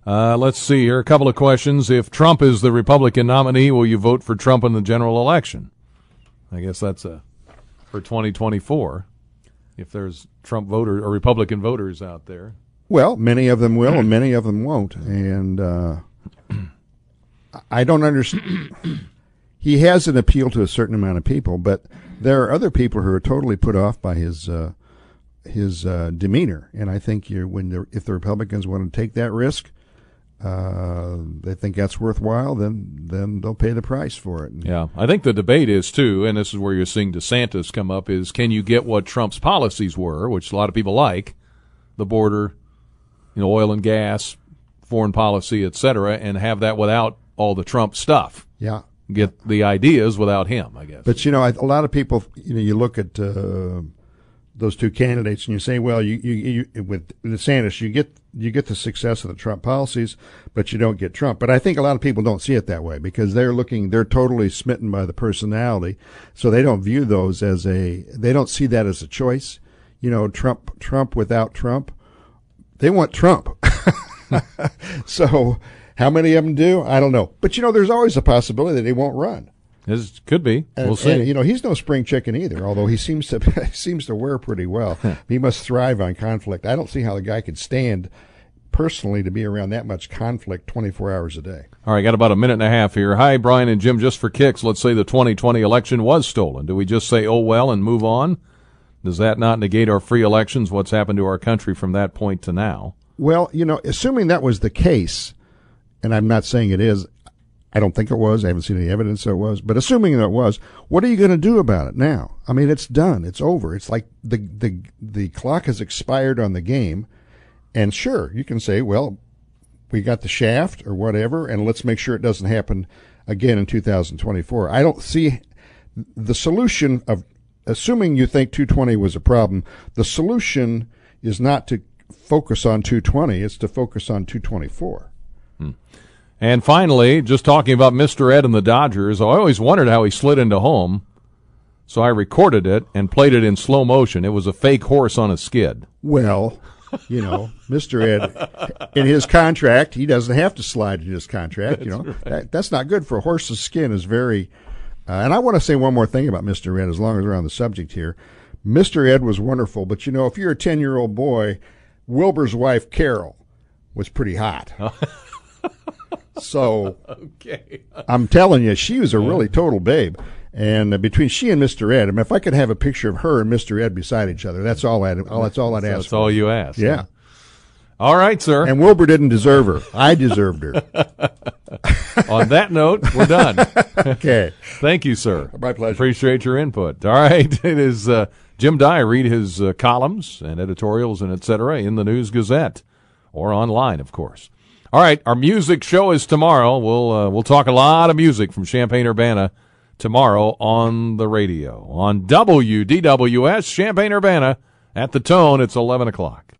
Uh, let's see here. A couple of questions. If Trump is the Republican nominee, will you vote for Trump in the general election? I guess that's a for twenty twenty four. If there's Trump voters or Republican voters out there. Well, many of them will, and many of them won't. And uh, I don't understand. he has an appeal to a certain amount of people, but there are other people who are totally put off by his uh, his uh, demeanor. And I think you when the, if the Republicans want to take that risk, uh, they think that's worthwhile. Then then they'll pay the price for it. Yeah, I think the debate is too, and this is where you're seeing DeSantis come up: is can you get what Trump's policies were, which a lot of people like, the border, you know, oil and gas, foreign policy, et cetera, and have that without all the Trump stuff. Yeah. Get the ideas without him, I guess. But you know, I- a lot of people, you know, you look at uh, those two candidates and you say, well, you, you, you with DeSantis, you get you get the success of the Trump policies, but you don't get Trump. But I think a lot of people don't see it that way because they're looking, they're totally smitten by the personality, so they don't view those as a, they don't see that as a choice. You know, Trump, Trump without Trump, they want Trump. so how many of them do? I don't know. But you know, there's always a possibility that he won't run. This could be. And, we'll see. and, you know, he's no spring chicken either. Although he seems to seems to wear pretty well. he must thrive on conflict. I don't see how the guy could stand personally to be around that much conflict 24 hours a day. All right, got about a minute and a half here. Hi, Brian and Jim. Just for kicks, let's say the 2020 election was stolen. Do we just say, oh, well, and move on? Does that not negate our free elections? What's happened to our country from that point to now? Well, you know, assuming that was the case, and I'm not saying it is, I don't think it was. I haven't seen any evidence that it was. But assuming that it was, what are you going to do about it now? I mean, it's done. It's over. It's like the the the clock has expired on the game. And sure, you can say, well, we got the shaft or whatever, and let's make sure it doesn't happen again in 2024. I don't see the solution of assuming you think 220 was a problem, the solution is not to focus on 220; it's to focus on 224. And finally, just talking about Mr. Ed and the Dodgers, I always wondered how he slid into home. So I recorded it and played it in slow motion. It was a fake horse on a skid. Well, you know, Mr. Ed, in his contract, he doesn't have to slide in his contract. you know, that, that's not good for a horse's skin. Is very. Uh, and I want to say one more thing about Mr. Ed, as long as we're on the subject here. Mr. Ed was wonderful, but you know, if you're a ten year old boy, Wilbur's wife Carol was pretty hot. so okay, I'm telling you, she was a really total babe. And uh, between she and Mr. Ed, I mean, if I could have a picture of her and Mr. Ed beside each other, that's all I'd. All, that's all I'd ask. That's for. all you asked. Yeah. All right, sir. And Wilbur didn't deserve her. I deserved her. On that note, we're done. okay. Thank you, sir. My pleasure. Appreciate your input. All right. It is uh, Jim Dey. Read his uh, columns and editorials and et cetera in the News Gazette or online, of course. All right. Our music show is tomorrow. We'll uh, we'll talk a lot of music from Champaign Urbana tomorrow on the radio on WDWS Champaign Urbana at the Tone. It's eleven o'clock.